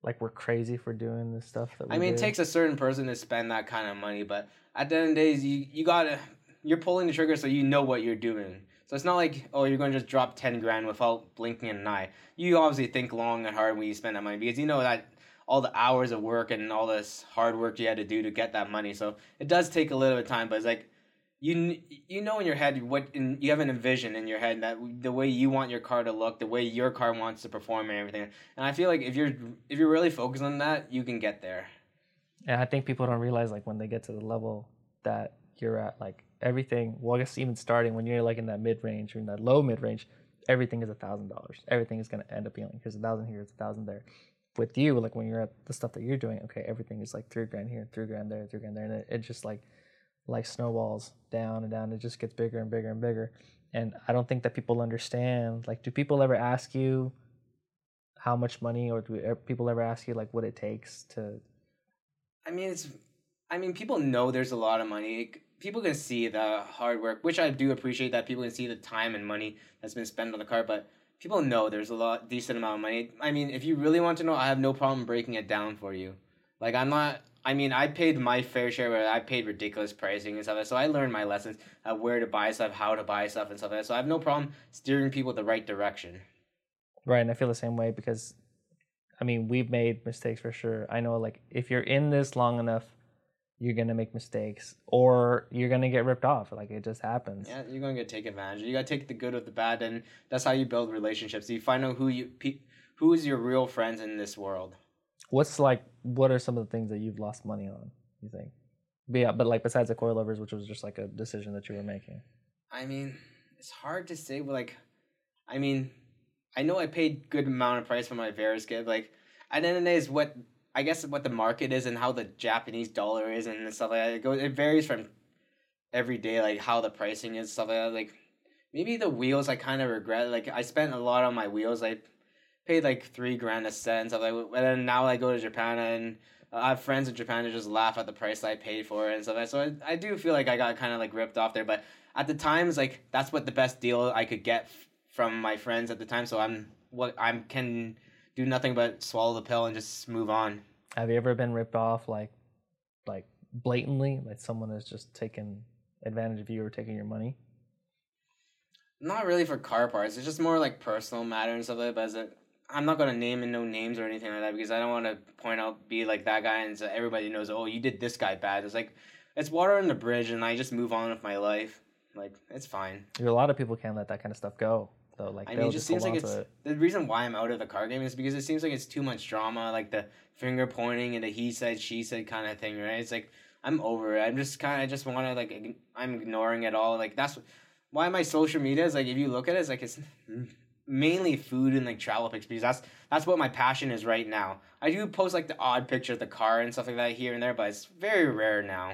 like we're crazy for doing this stuff that I mean, it takes a certain person to spend that kind of money, but at the end of the day, you you gotta you're pulling the trigger so you know what you're doing. So it's not like oh you're gonna just drop ten grand without blinking an eye. You obviously think long and hard when you spend that money because you know that all the hours of work and all this hard work you had to do to get that money. So it does take a little bit of time, but it's like you you know in your head what in, you have an envision in your head that the way you want your car to look, the way your car wants to perform and everything. And I feel like if you're if you're really focused on that, you can get there. And I think people don't realize like when they get to the level that you're at, like everything. Well, I guess even starting when you're like in that mid range or in that low mid range, everything is a thousand dollars. Everything is gonna end up being because a thousand here, it's a thousand there. With you, like when you're at the stuff that you're doing, okay, everything is like three grand here, three grand there, three grand there, and it, it just like like snowballs down and down. It just gets bigger and bigger and bigger. And I don't think that people understand. Like, do people ever ask you how much money, or do er, people ever ask you like what it takes to? I mean, it's. I mean, people know there's a lot of money. People can see the hard work, which I do appreciate. That people can see the time and money that's been spent on the car, but people know there's a lot decent amount of money. I mean, if you really want to know, I have no problem breaking it down for you. Like, I'm not I mean, I paid my fair share, but I paid ridiculous pricing and stuff. So I learned my lessons of where to buy stuff, how to buy stuff, and stuff like that. So I have no problem steering people the right direction. Right, and I feel the same way because, I mean, we've made mistakes for sure. I know, like, if you're in this long enough, you're gonna make mistakes, or you're gonna get ripped off. Like it just happens. Yeah, you're gonna get taken advantage. You gotta take the good with the bad, and that's how you build relationships. You find out who you, who is your real friends in this world. What's like? What are some of the things that you've lost money on? You think? But yeah, but like besides the coilovers, which was just like a decision that you were making. I mean, it's hard to say. But like, I mean, I know I paid good amount of price for my Varis kit. Like, at the end of the day, is what I guess what the market is and how the Japanese dollar is and stuff like that. It goes. It varies from every day, like how the pricing is stuff like that. Like, maybe the wheels I kind of regret. Like, I spent a lot on my wheels. I paid like three grand a set and stuff like. And then now I go to Japan and I have friends in Japan that just laugh at the price I paid for it and stuff. Like That. so I, I do feel like I got kind of like ripped off there, but at the times like that's what the best deal I could get f- from my friends at the time. So I'm what I'm can do nothing but swallow the pill and just move on. Have you ever been ripped off like like blatantly, like someone has just taken advantage of you or taking your money? Not really for car parts. It's just more like personal matter and stuff like that. But as a I'm not gonna name and no names or anything like that because I don't want to point out be like that guy and so everybody knows. Oh, you did this guy bad. It's like it's water on the bridge, and I just move on with my life. Like it's fine. A lot of people can't let that kind of stuff go though. Like I mean, it just, just seems like it's it. the reason why I'm out of the card game is because it seems like it's too much drama, like the finger pointing and the he said she said kind of thing, right? It's like I'm over it. I'm just kind of I just want to like I'm ignoring it all. Like that's why my social media is like if you look at it, it's like it's mainly food and like travel pics because that's that's what my passion is right now. I do post like the odd picture of the car and stuff like that here and there, but it's very rare now.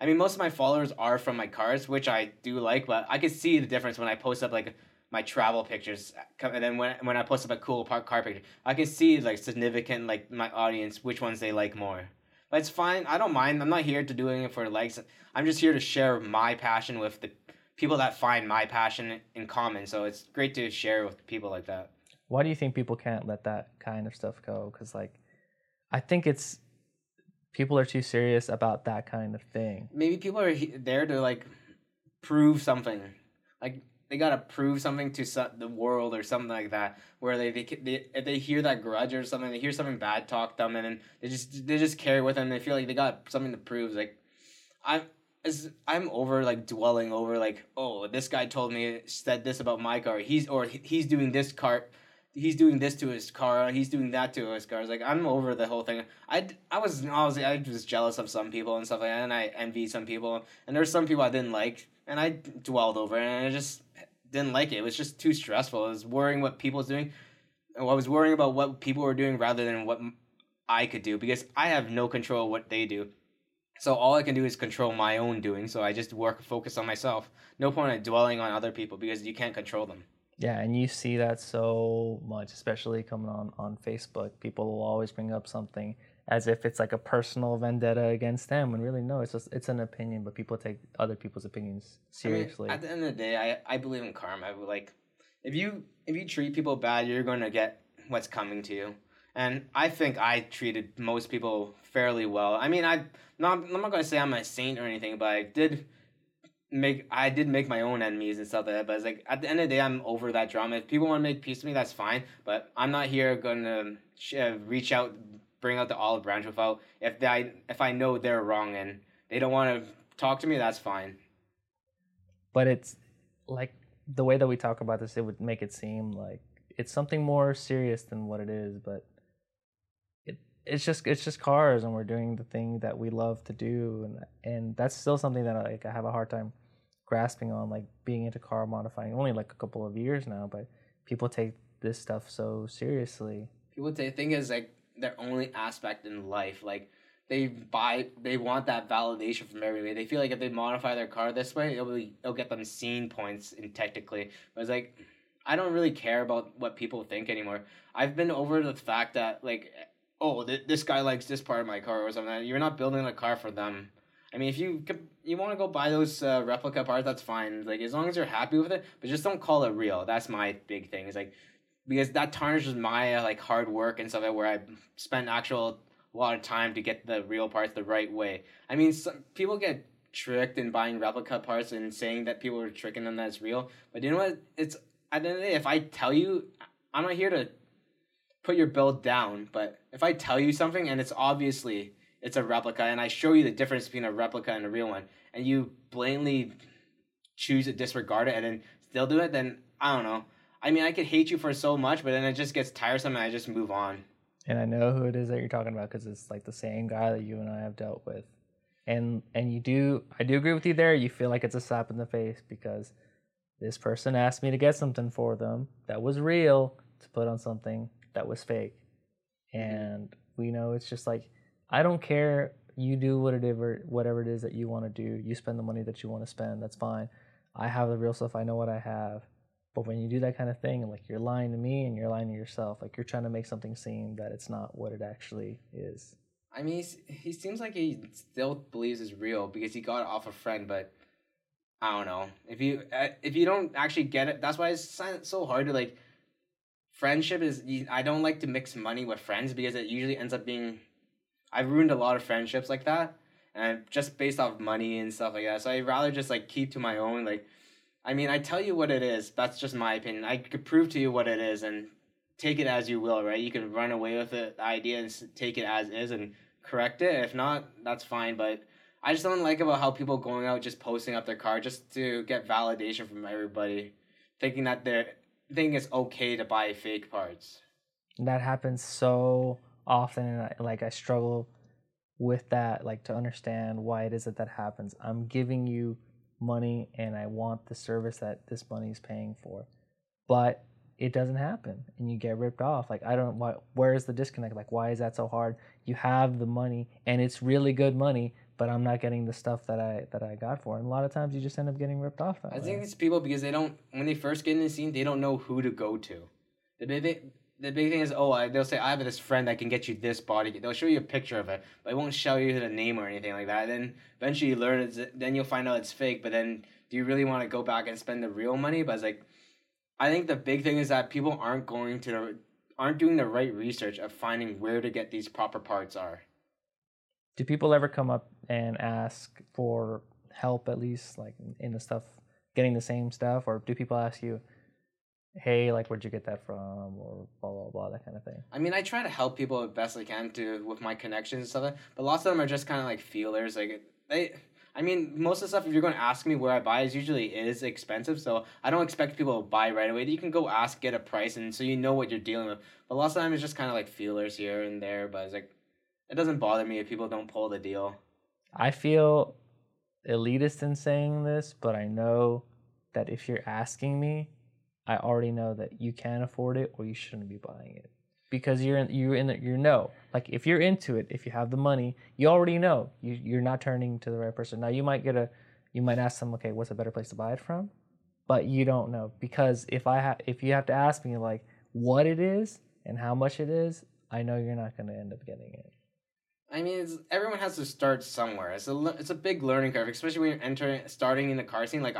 I mean, most of my followers are from my cars, which I do like, but I can see the difference when I post up like my travel pictures, uh, come and then when when I post up a cool park car picture, I can see like significant like my audience which ones they like more. But it's fine. I don't mind. I'm not here to doing it for likes. I'm just here to share my passion with the people that find my passion in common. So it's great to share with people like that. Why do you think people can't let that kind of stuff go? Because like, I think it's people are too serious about that kind of thing. Maybe people are there to like prove something, like they gotta prove something to the world or something like that. Where they they, they if they hear that grudge or something, they hear something bad talk them, and then they just they just carry with them. They feel like they got something to prove. Like I as I'm over like dwelling over like oh this guy told me said this about my car he's or he's doing this car he's doing this to his car he's doing that to his car it's like I'm over the whole thing I I was obviously I was jealous of some people and stuff like that and I envied some people and there's some people I didn't like and I dwelled over it and I just didn't like it it was just too stressful I was worrying what people was doing oh, I was worrying about what people were doing rather than what I could do because I have no control of what they do so all I can do is control my own doing. So I just work, focus on myself. No point in dwelling on other people because you can't control them. Yeah, and you see that so much, especially coming on on Facebook. People will always bring up something as if it's like a personal vendetta against them, when really no, it's just it's an opinion. But people take other people's opinions seriously. I mean, at the end of the day, I I believe in karma. Like if you if you treat people bad, you're going to get what's coming to you. And I think I treated most people fairly well. I mean, I not I'm not gonna say I'm a saint or anything, but I did make I did make my own enemies and stuff like that. But it's like at the end of the day, I'm over that drama. If people want to make peace with me, that's fine. But I'm not here gonna uh, reach out, bring out the olive branch without if I if I know they're wrong and they don't want to talk to me, that's fine. But it's like the way that we talk about this, it would make it seem like it's something more serious than what it is. But it it's just it's just cars, and we're doing the thing that we love to do, and and that's still something that like I have a hard time grasping on, like being into car modifying. Only like a couple of years now, but people take this stuff so seriously. People take think is like their only aspect in life, like they buy they want that validation from everybody. They feel like if they modify their car this way, it'll be, it'll get them scene points And technically. But it's like I don't really care about what people think anymore. I've been over the fact that like oh th- this guy likes this part of my car or something. You're not building a car for them. I mean, if you you want to go buy those uh, replica parts, that's fine. Like as long as you're happy with it, but just don't call it real. That's my big thing. Is like because that tarnishes my uh, like hard work and stuff where I spent actual a lot of time to get the real parts the right way. I mean, some people get tricked in buying replica parts and saying that people are tricking them that's real. But you know what? It's at the end of the day, if I tell you, I'm not here to put your build down. But if I tell you something and it's obviously it's a replica, and I show you the difference between a replica and a real one, and you blatantly choose to disregard it and then still do it, then I don't know. I mean, I could hate you for so much, but then it just gets tiresome, and I just move on and I know who it is that you're talking about because it's like the same guy that you and I have dealt with. And and you do I do agree with you there. You feel like it's a slap in the face because this person asked me to get something for them that was real to put on something that was fake. Mm-hmm. And we know it's just like I don't care you do whatever whatever it is that you want to do. You spend the money that you want to spend. That's fine. I have the real stuff. I know what I have. But when you do that kind of thing, like you're lying to me and you're lying to yourself, like you're trying to make something seem that it's not what it actually is. I mean, he seems like he still believes it's real because he got it off a friend, but I don't know if you uh, if you don't actually get it. That's why it's so hard to like. Friendship is I don't like to mix money with friends because it usually ends up being. I've ruined a lot of friendships like that, and just based off money and stuff like that. So I'd rather just like keep to my own like I mean, I tell you what it is. That's just my opinion. I could prove to you what it is and take it as you will, right? You can run away with it, the idea and take it as is and correct it. If not, that's fine. But I just don't like about how people going out just posting up their car just to get validation from everybody, thinking that they're thinking it's okay to buy fake parts. That happens so often, and I, like I struggle with that, like to understand why it is that that happens. I'm giving you money and I want the service that this money is paying for. But it doesn't happen and you get ripped off. Like I don't why where's the disconnect? Like why is that so hard? You have the money and it's really good money, but I'm not getting the stuff that I that I got for. And a lot of times you just end up getting ripped off. I way. think it's people because they don't when they first get in the scene, they don't know who to go to. They, they, the big thing is, oh, I, they'll say, I have this friend that can get you this body. They'll show you a picture of it, but it won't show you the name or anything like that. Then eventually you learn it's, then you'll find out it's fake. But then, do you really want to go back and spend the real money? But it's like, I think the big thing is that people aren't going to, aren't doing the right research of finding where to get these proper parts are. Do people ever come up and ask for help, at least like in the stuff, getting the same stuff, or do people ask you? Hey, like, where'd you get that from, or blah blah blah, that kind of thing. I mean, I try to help people as best I can to with my connections and stuff, like, but lots of them are just kind of like feelers. Like they, I mean, most of the stuff if you're going to ask me where I buy is usually is expensive, so I don't expect people to buy right away. You can go ask, get a price, and so you know what you're dealing with. But lots of time it's just kind of like feelers here and there. But it's like, it doesn't bother me if people don't pull the deal. I feel elitist in saying this, but I know that if you're asking me I already know that you can't afford it or you shouldn't be buying it. Because you're in you're in you know like if you're into it if you have the money you already know you you're not turning to the right person. Now you might get a you might ask them okay what's a better place to buy it from? But you don't know. Because if I have if you have to ask me like what it is and how much it is I know you're not going to end up getting it. I mean, everyone has to start somewhere. It's a it's a big learning curve, especially when you're entering starting in the car scene. Like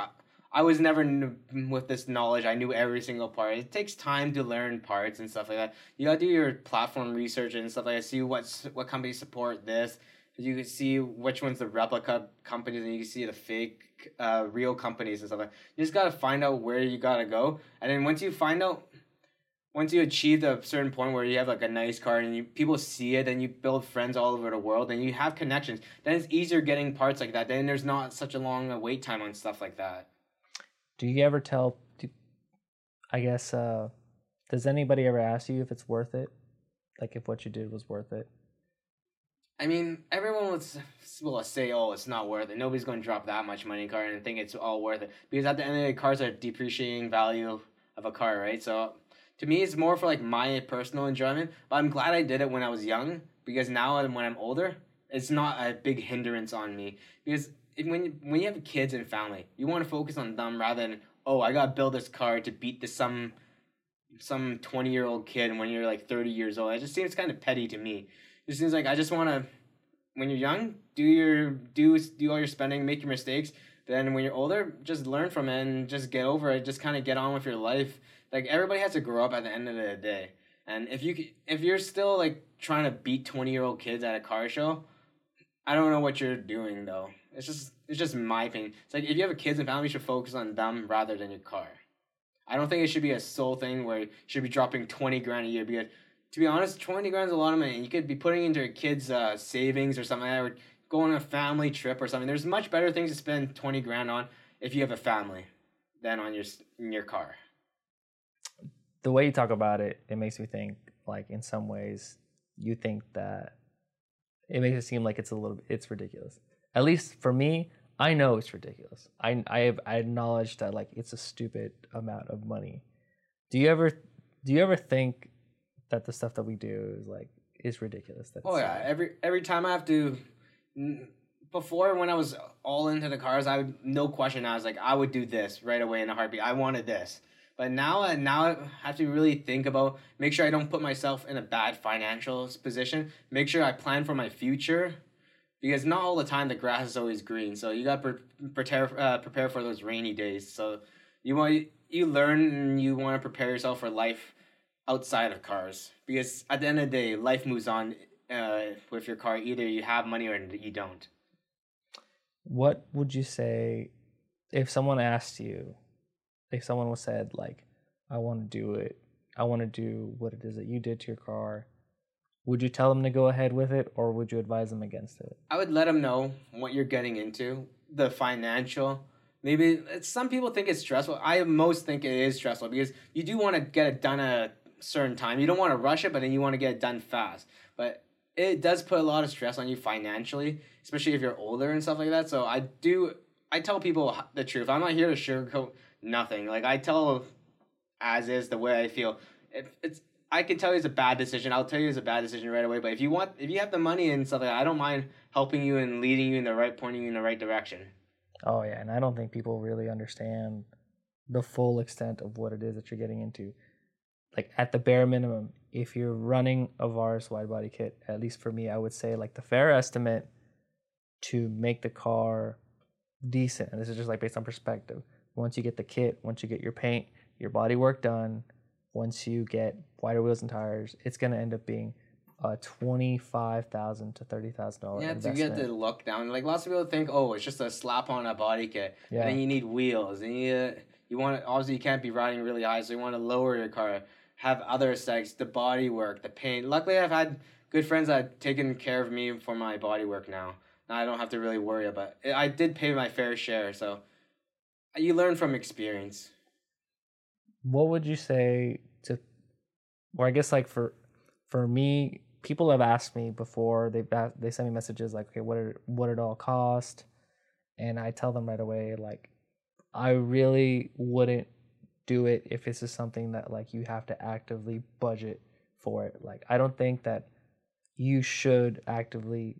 I was never n- with this knowledge. I knew every single part. It takes time to learn parts and stuff like that. You gotta do your platform research and stuff like that. See what's what companies support this. You can see which one's the replica companies, and you can see the fake, uh, real companies and stuff like. That. You just gotta find out where you gotta go, and then once you find out, once you achieve a certain point where you have like a nice car and you people see it, and you build friends all over the world, and you have connections. Then it's easier getting parts like that. Then there's not such a long wait time on stuff like that. Do you ever tell? Do, I guess. Uh, does anybody ever ask you if it's worth it? Like if what you did was worth it? I mean, everyone will, will say, "Oh, it's not worth it." Nobody's going to drop that much money in a car and think it's all worth it because at the end of the day, cars are depreciating value of a car, right? So, to me, it's more for like my personal enjoyment. But I'm glad I did it when I was young because now when I'm older, it's not a big hindrance on me because when when you have kids and family, you want to focus on them rather than oh, I gotta build this car to beat the some some twenty year old kid when you're like thirty years old. It just seems kind of petty to me it seems like I just want to, when you're young, do your do do all your spending, make your mistakes. Then when you're older, just learn from it and just get over it. Just kind of get on with your life. Like everybody has to grow up at the end of the day. And if you if you're still like trying to beat twenty year old kids at a car show, I don't know what you're doing though. It's just it's just my opinion. It's like if you have a kids and family, you should focus on them rather than your car. I don't think it should be a sole thing where you should be dropping twenty grand a year because to be honest, twenty grand is a lot of money. You could be putting into your kids' uh, savings or something like that, or go on a family trip or something. There's much better things to spend twenty grand on if you have a family than on your in your car. The way you talk about it, it makes me think like in some ways you think that it makes it seem like it's a little it's ridiculous. At least for me, I know it's ridiculous. I I have I acknowledge that like it's a stupid amount of money. Do you ever do you ever think that the stuff that we do is like is ridiculous. That's, oh yeah, every every time I have to. Before, when I was all into the cars, I would no question. I was like, I would do this right away in a heartbeat. I wanted this, but now, uh, now I have to really think about, make sure I don't put myself in a bad financial position. Make sure I plan for my future, because not all the time the grass is always green. So you got to pre- prepare uh, prepare for those rainy days. So you want you learn and you want to prepare yourself for life outside of cars because at the end of the day, life moves on uh, with your car. Either you have money or you don't. What would you say if someone asked you, if someone was said like, "I want to do it. I want to do what it is that you did to your car." Would you tell them to go ahead with it, or would you advise them against it? I would let them know what you're getting into, the financial maybe some people think it's stressful. I most think it is stressful because you do want to get it done at a certain time. You don't want to rush it, but then you want to get it done fast. But it does put a lot of stress on you financially, especially if you're older and stuff like that. So I do I tell people the truth. I'm not here to sugarcoat nothing. Like I tell as is the way I feel. If it's I can tell you it's a bad decision. I'll tell you it's a bad decision right away. But if you want, if you have the money and stuff like that, I don't mind helping you and leading you in the right, pointing you in the right direction. Oh yeah, and I don't think people really understand the full extent of what it is that you're getting into like at the bare minimum, if you're running a Varis wide body kit, at least for me, I would say like the fair estimate to make the car decent, and this is just like based on perspective. Once you get the kit, once you get your paint, your body work done, once you get wider wheels and tires, it's gonna end up being a twenty-five thousand to thirty thousand dollars. Yeah, investment. to get the look down. Like lots of people think, oh, it's just a slap on a body kit, yeah. and then you need wheels, and you you want to obviously you can't be riding really high, so you want to lower your car have other aesthetics, the body work, the paint. Luckily, I've had good friends that have taken care of me for my body work now. Now I don't have to really worry about it. I did pay my fair share, so you learn from experience. What would you say to, or I guess like for, for me, people have asked me before. They they send me messages like, okay, what it what it all cost, and I tell them right away like, I really wouldn't do it if this is something that like you have to actively budget for it. Like I don't think that you should actively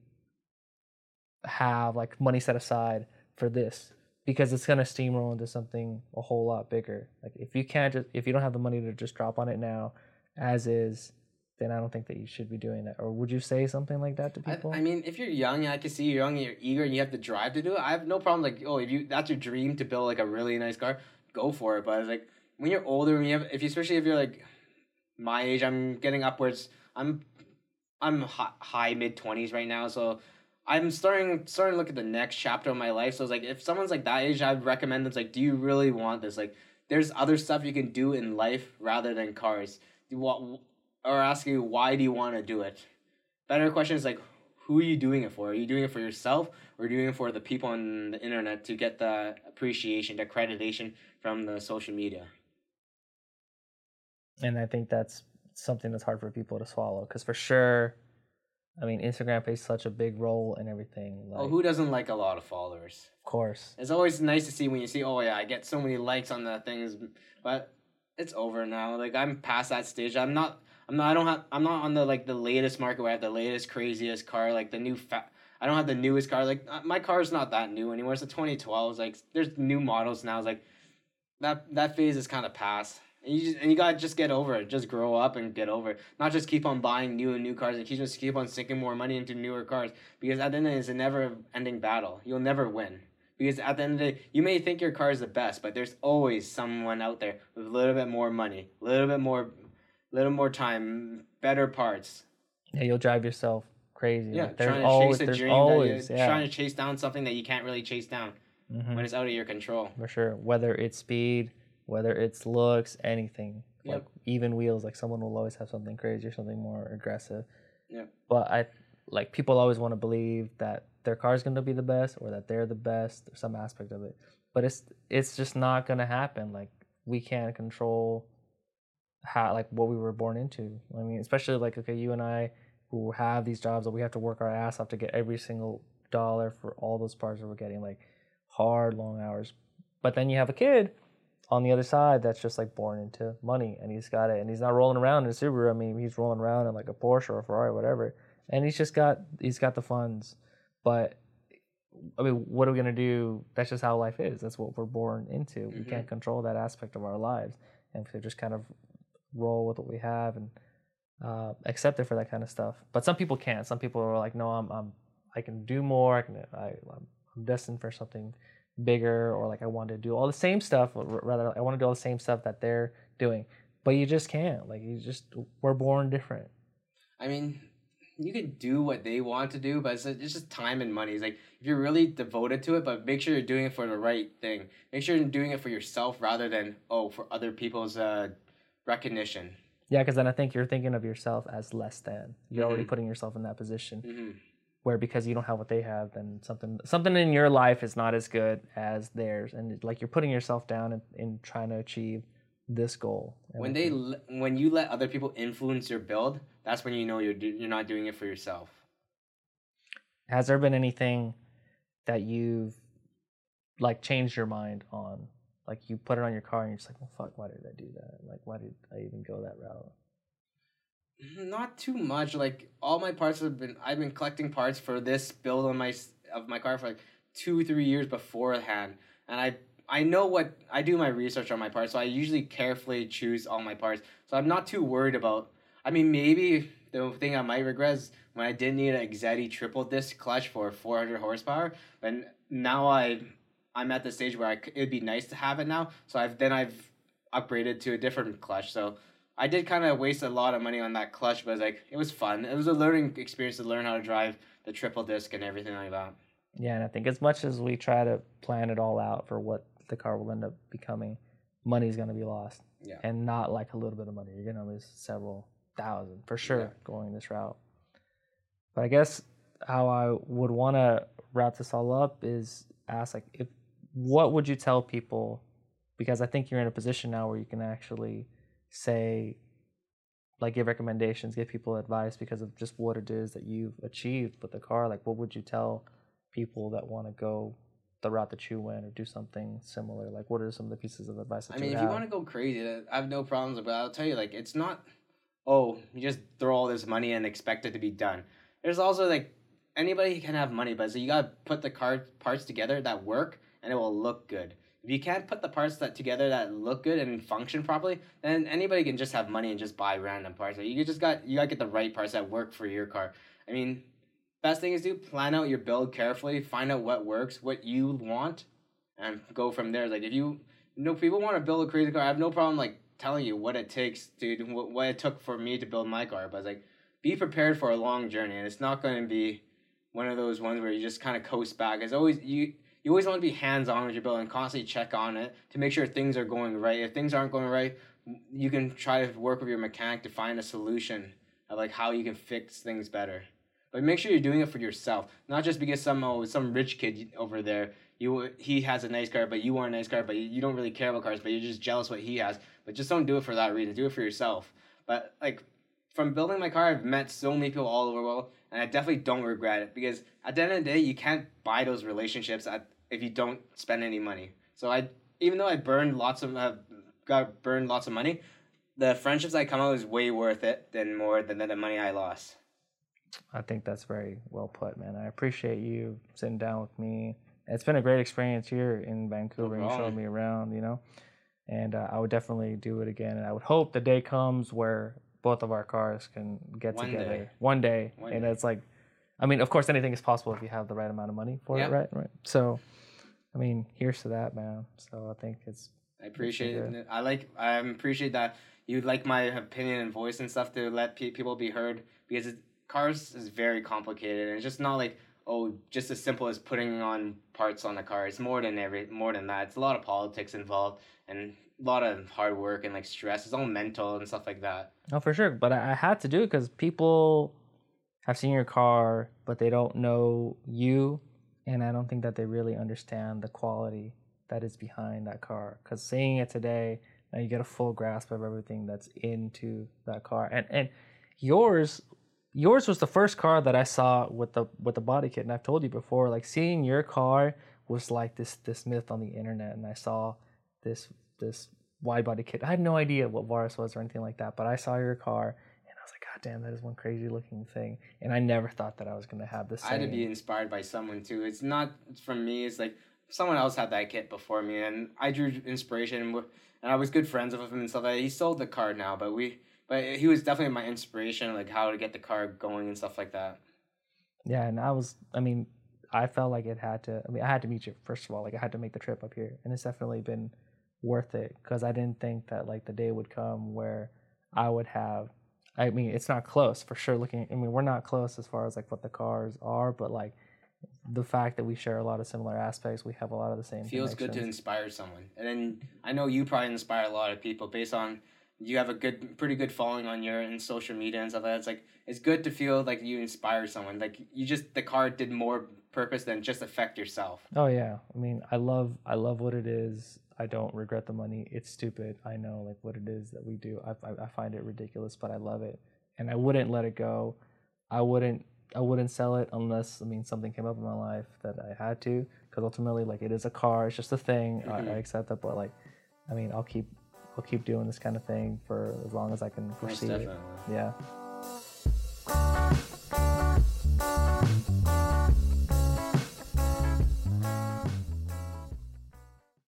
have like money set aside for this because it's gonna steamroll into something a whole lot bigger. Like if you can't just if you don't have the money to just drop on it now, as is, then I don't think that you should be doing that. Or would you say something like that to people? I, I mean, if you're young, I can see you're young and you're eager and you have the drive to do it. I have no problem. Like, oh, if you that's your dream to build like a really nice car, go for it. But it's like when you're older, when you have, if you, especially if you're like my age, I'm getting upwards. I'm I'm high, high mid twenties right now, so I'm starting starting to look at the next chapter of my life. So it's like if someone's like that age, I'd recommend them. It's like, do you really want this? Like, there's other stuff you can do in life rather than cars. Want, or ask you why do you want to do it? Better question is like, who are you doing it for? Are you doing it for yourself or doing it for the people on the internet to get the appreciation, the accreditation from the social media? And I think that's something that's hard for people to swallow because for sure I mean, Instagram plays such a big role in everything. Oh, like, oh, who doesn't like a lot of followers? Of course. It's always nice to see when you see, oh yeah, I get so many likes on the things, but it's over now. Like I'm past that stage. I'm not. I'm not. I don't have. I'm not on the like the latest market where I have the latest craziest car, like the new. Fa- I don't have the newest car. Like uh, my car is not that new anymore. It's a 2012. It's like there's new models now. It's like that. That phase is kind of past. And you just, and you gotta just get over it. Just grow up and get over it. Not just keep on buying new and new cars and keep just keep on sinking more money into newer cars. Because at the end it's a never ending battle. You'll never win. Because at the end of the day, you may think your car is the best, but there's always someone out there with a little bit more money, a little bit more, little more time, better parts. Yeah, you'll drive yourself crazy. Yeah, like, trying to always, chase a dream. Always, yeah. Trying to chase down something that you can't really chase down mm-hmm. when it's out of your control. For sure, whether it's speed whether it's looks, anything. Yep. Like even wheels, like someone will always have something crazy or something more aggressive. Yeah. But I like people always want to believe that their car's gonna be the best or that they're the best or some aspect of it. But it's it's just not gonna happen. Like we can't control how like what we were born into. I mean, especially like okay, you and I who have these jobs that we have to work our ass off to get every single dollar for all those parts that we're getting, like hard long hours. But then you have a kid on the other side that's just like born into money and he's got it and he's not rolling around in a Subaru. I mean, he's rolling around in like a Porsche or a Ferrari or whatever. And he's just got he's got the funds. But I mean, what are we gonna do? That's just how life is. That's what we're born into. Mm-hmm. We can't control that aspect of our lives. And to just kind of roll with what we have and uh, accept it for that kind of stuff. But some people can't. Some people are like, no, I'm, I'm I can do more. I can I, I'm destined for something bigger or like I want to do all the same stuff rather I want to do all the same stuff that they're doing but you just can't like you just we're born different I mean you can do what they want to do but it's, it's just time and money. It's like if you're really devoted to it but make sure you're doing it for the right thing. Make sure you're doing it for yourself rather than oh for other people's uh recognition. Yeah because then I think you're thinking of yourself as less than. You're mm-hmm. already putting yourself in that position. Mm-hmm. Where because you don't have what they have then something something in your life is not as good as theirs. And like you're putting yourself down in, in trying to achieve this goal. When they when you let other people influence your build that's when you know you're you're not doing it for yourself. Has there been anything that you've like changed your mind on? Like you put it on your car and you're just like well fuck why did i do that? Like why did i even go that route? Mm, not too much. Like all my parts have been. I've been collecting parts for this build on my of my car for like two three years beforehand, and I I know what I do my research on my parts, so I usually carefully choose all my parts. So I'm not too worried about. I mean, maybe the thing I might regret is when I didn't need an Exedy triple disc clutch for 400 horsepower, but now I I'm at the stage where I, it'd be nice to have it now. So I've then I've upgraded to a different clutch. So I did kind of waste a lot of money on that clutch, but it like it was fun. It was a learning experience to learn how to drive the triple disc and everything like that. Yeah, and I think as much as we try to plan it all out for what the car will end up becoming, money's going to be lost. Yeah. And not like a little bit of money. You're going to lose several thousand for sure yeah. going this route. But I guess how I would want to wrap this all up is ask like if what would you tell people because I think you're in a position now where you can actually say like give recommendations, give people advice because of just what it is that you've achieved with the car. Like, what would you tell people that want to go the route that you went or do something similar? Like, what are some of the pieces of advice that I mean, if have? you want to go crazy, I have no problems. But I'll tell you, like, it's not. Oh, you just throw all this money and expect it to be done. There's also like anybody can have money, but so you gotta put the car parts together that work and it will look good. If you can't put the parts that together that look good and function properly, then anybody can just have money and just buy random parts. You just got you gotta get the right parts that work for your car. I mean, best thing is do plan out your build carefully, find out what works, what you want, and go from there. Like if you, you know people want to build a crazy car, I have no problem like telling you what it takes, dude, what, what it took for me to build my car. But like be prepared for a long journey, and it's not going to be one of those ones where you just kind of coast back. It's always you. You always want to be hands on with your build and constantly check on it to make sure things are going right. If things aren't going right, you can try to work with your mechanic to find a solution of like how you can fix things better. But make sure you're doing it for yourself, not just because some oh, some rich kid over there you he has a nice car, but you want a nice car, but you don't really care about cars, but you're just jealous what he has. But just don't do it for that reason. Do it for yourself. But like from building my car, I've met so many people all over the world, and I definitely don't regret it because at the end of the day, you can't buy those relationships at, if you don't spend any money. So I, even though I burned lots of, uh, got burned lots of money, the friendships I come out is way worth it than more than the money I lost. I think that's very well put, man. I appreciate you sitting down with me. It's been a great experience here in Vancouver. No you showed me around, you know, and uh, I would definitely do it again. And I would hope the day comes where both of our cars can get one together day. one day. One and day. it's like, I mean, of course, anything is possible if you have the right amount of money for Yep. it, right? Right. So, I mean, here's to that, man. So I think it's I appreciate good. it. I like. I appreciate that you like my opinion and voice and stuff to let pe- people be heard because it, cars is very complicated and it's just not like oh just as simple as putting on parts on a car. It's more than every more than that. It's a lot of politics involved and a lot of hard work and like stress. It's all mental and stuff like that. No, for sure. But I, I had to do it because people have seen your car, but they don't know you, and I don't think that they really understand the quality that is behind that car. Because seeing it today, now you get a full grasp of everything that's into that car, and and yours. Yours was the first car that I saw with the with the body kit, and I've told you before. Like seeing your car was like this this myth on the internet, and I saw this this wide body kit. I had no idea what Varis was or anything like that, but I saw your car and I was like, God damn, that is one crazy looking thing. And I never thought that I was gonna have this. I had to be inspired by someone too. It's not from me. It's like someone else had that kit before me, and I drew inspiration. And I was good friends with him and stuff. like that. He sold the car now, but we, but he was definitely my inspiration, like how to get the car going and stuff like that. Yeah, and I was. I mean, I felt like it had to. I mean, I had to meet you first of all. Like I had to make the trip up here, and it's definitely been worth it because I didn't think that like the day would come where I would have. I mean, it's not close for sure. Looking, I mean, we're not close as far as like what the cars are, but like the fact that we share a lot of similar aspects, we have a lot of the same. feels good to inspire someone. And then I know you probably inspire a lot of people based on you have a good, pretty good following on your in social media and stuff like that. It's like it's good to feel like you inspire someone. Like you just the car did more purpose than just affect yourself. Oh yeah, I mean, I love, I love what it is. I don't regret the money. It's stupid. I know like what it is that we do. I, I, I find it ridiculous, but I love it, and I wouldn't let it go. I wouldn't, I wouldn't sell it unless I mean something came up in my life that I had to. Because ultimately, like it is a car. It's just a thing. I, I Mhm. accept that, but like, I mean, I'll keep, I'll keep doing this kind of thing for as long as I can foresee it. Yeah.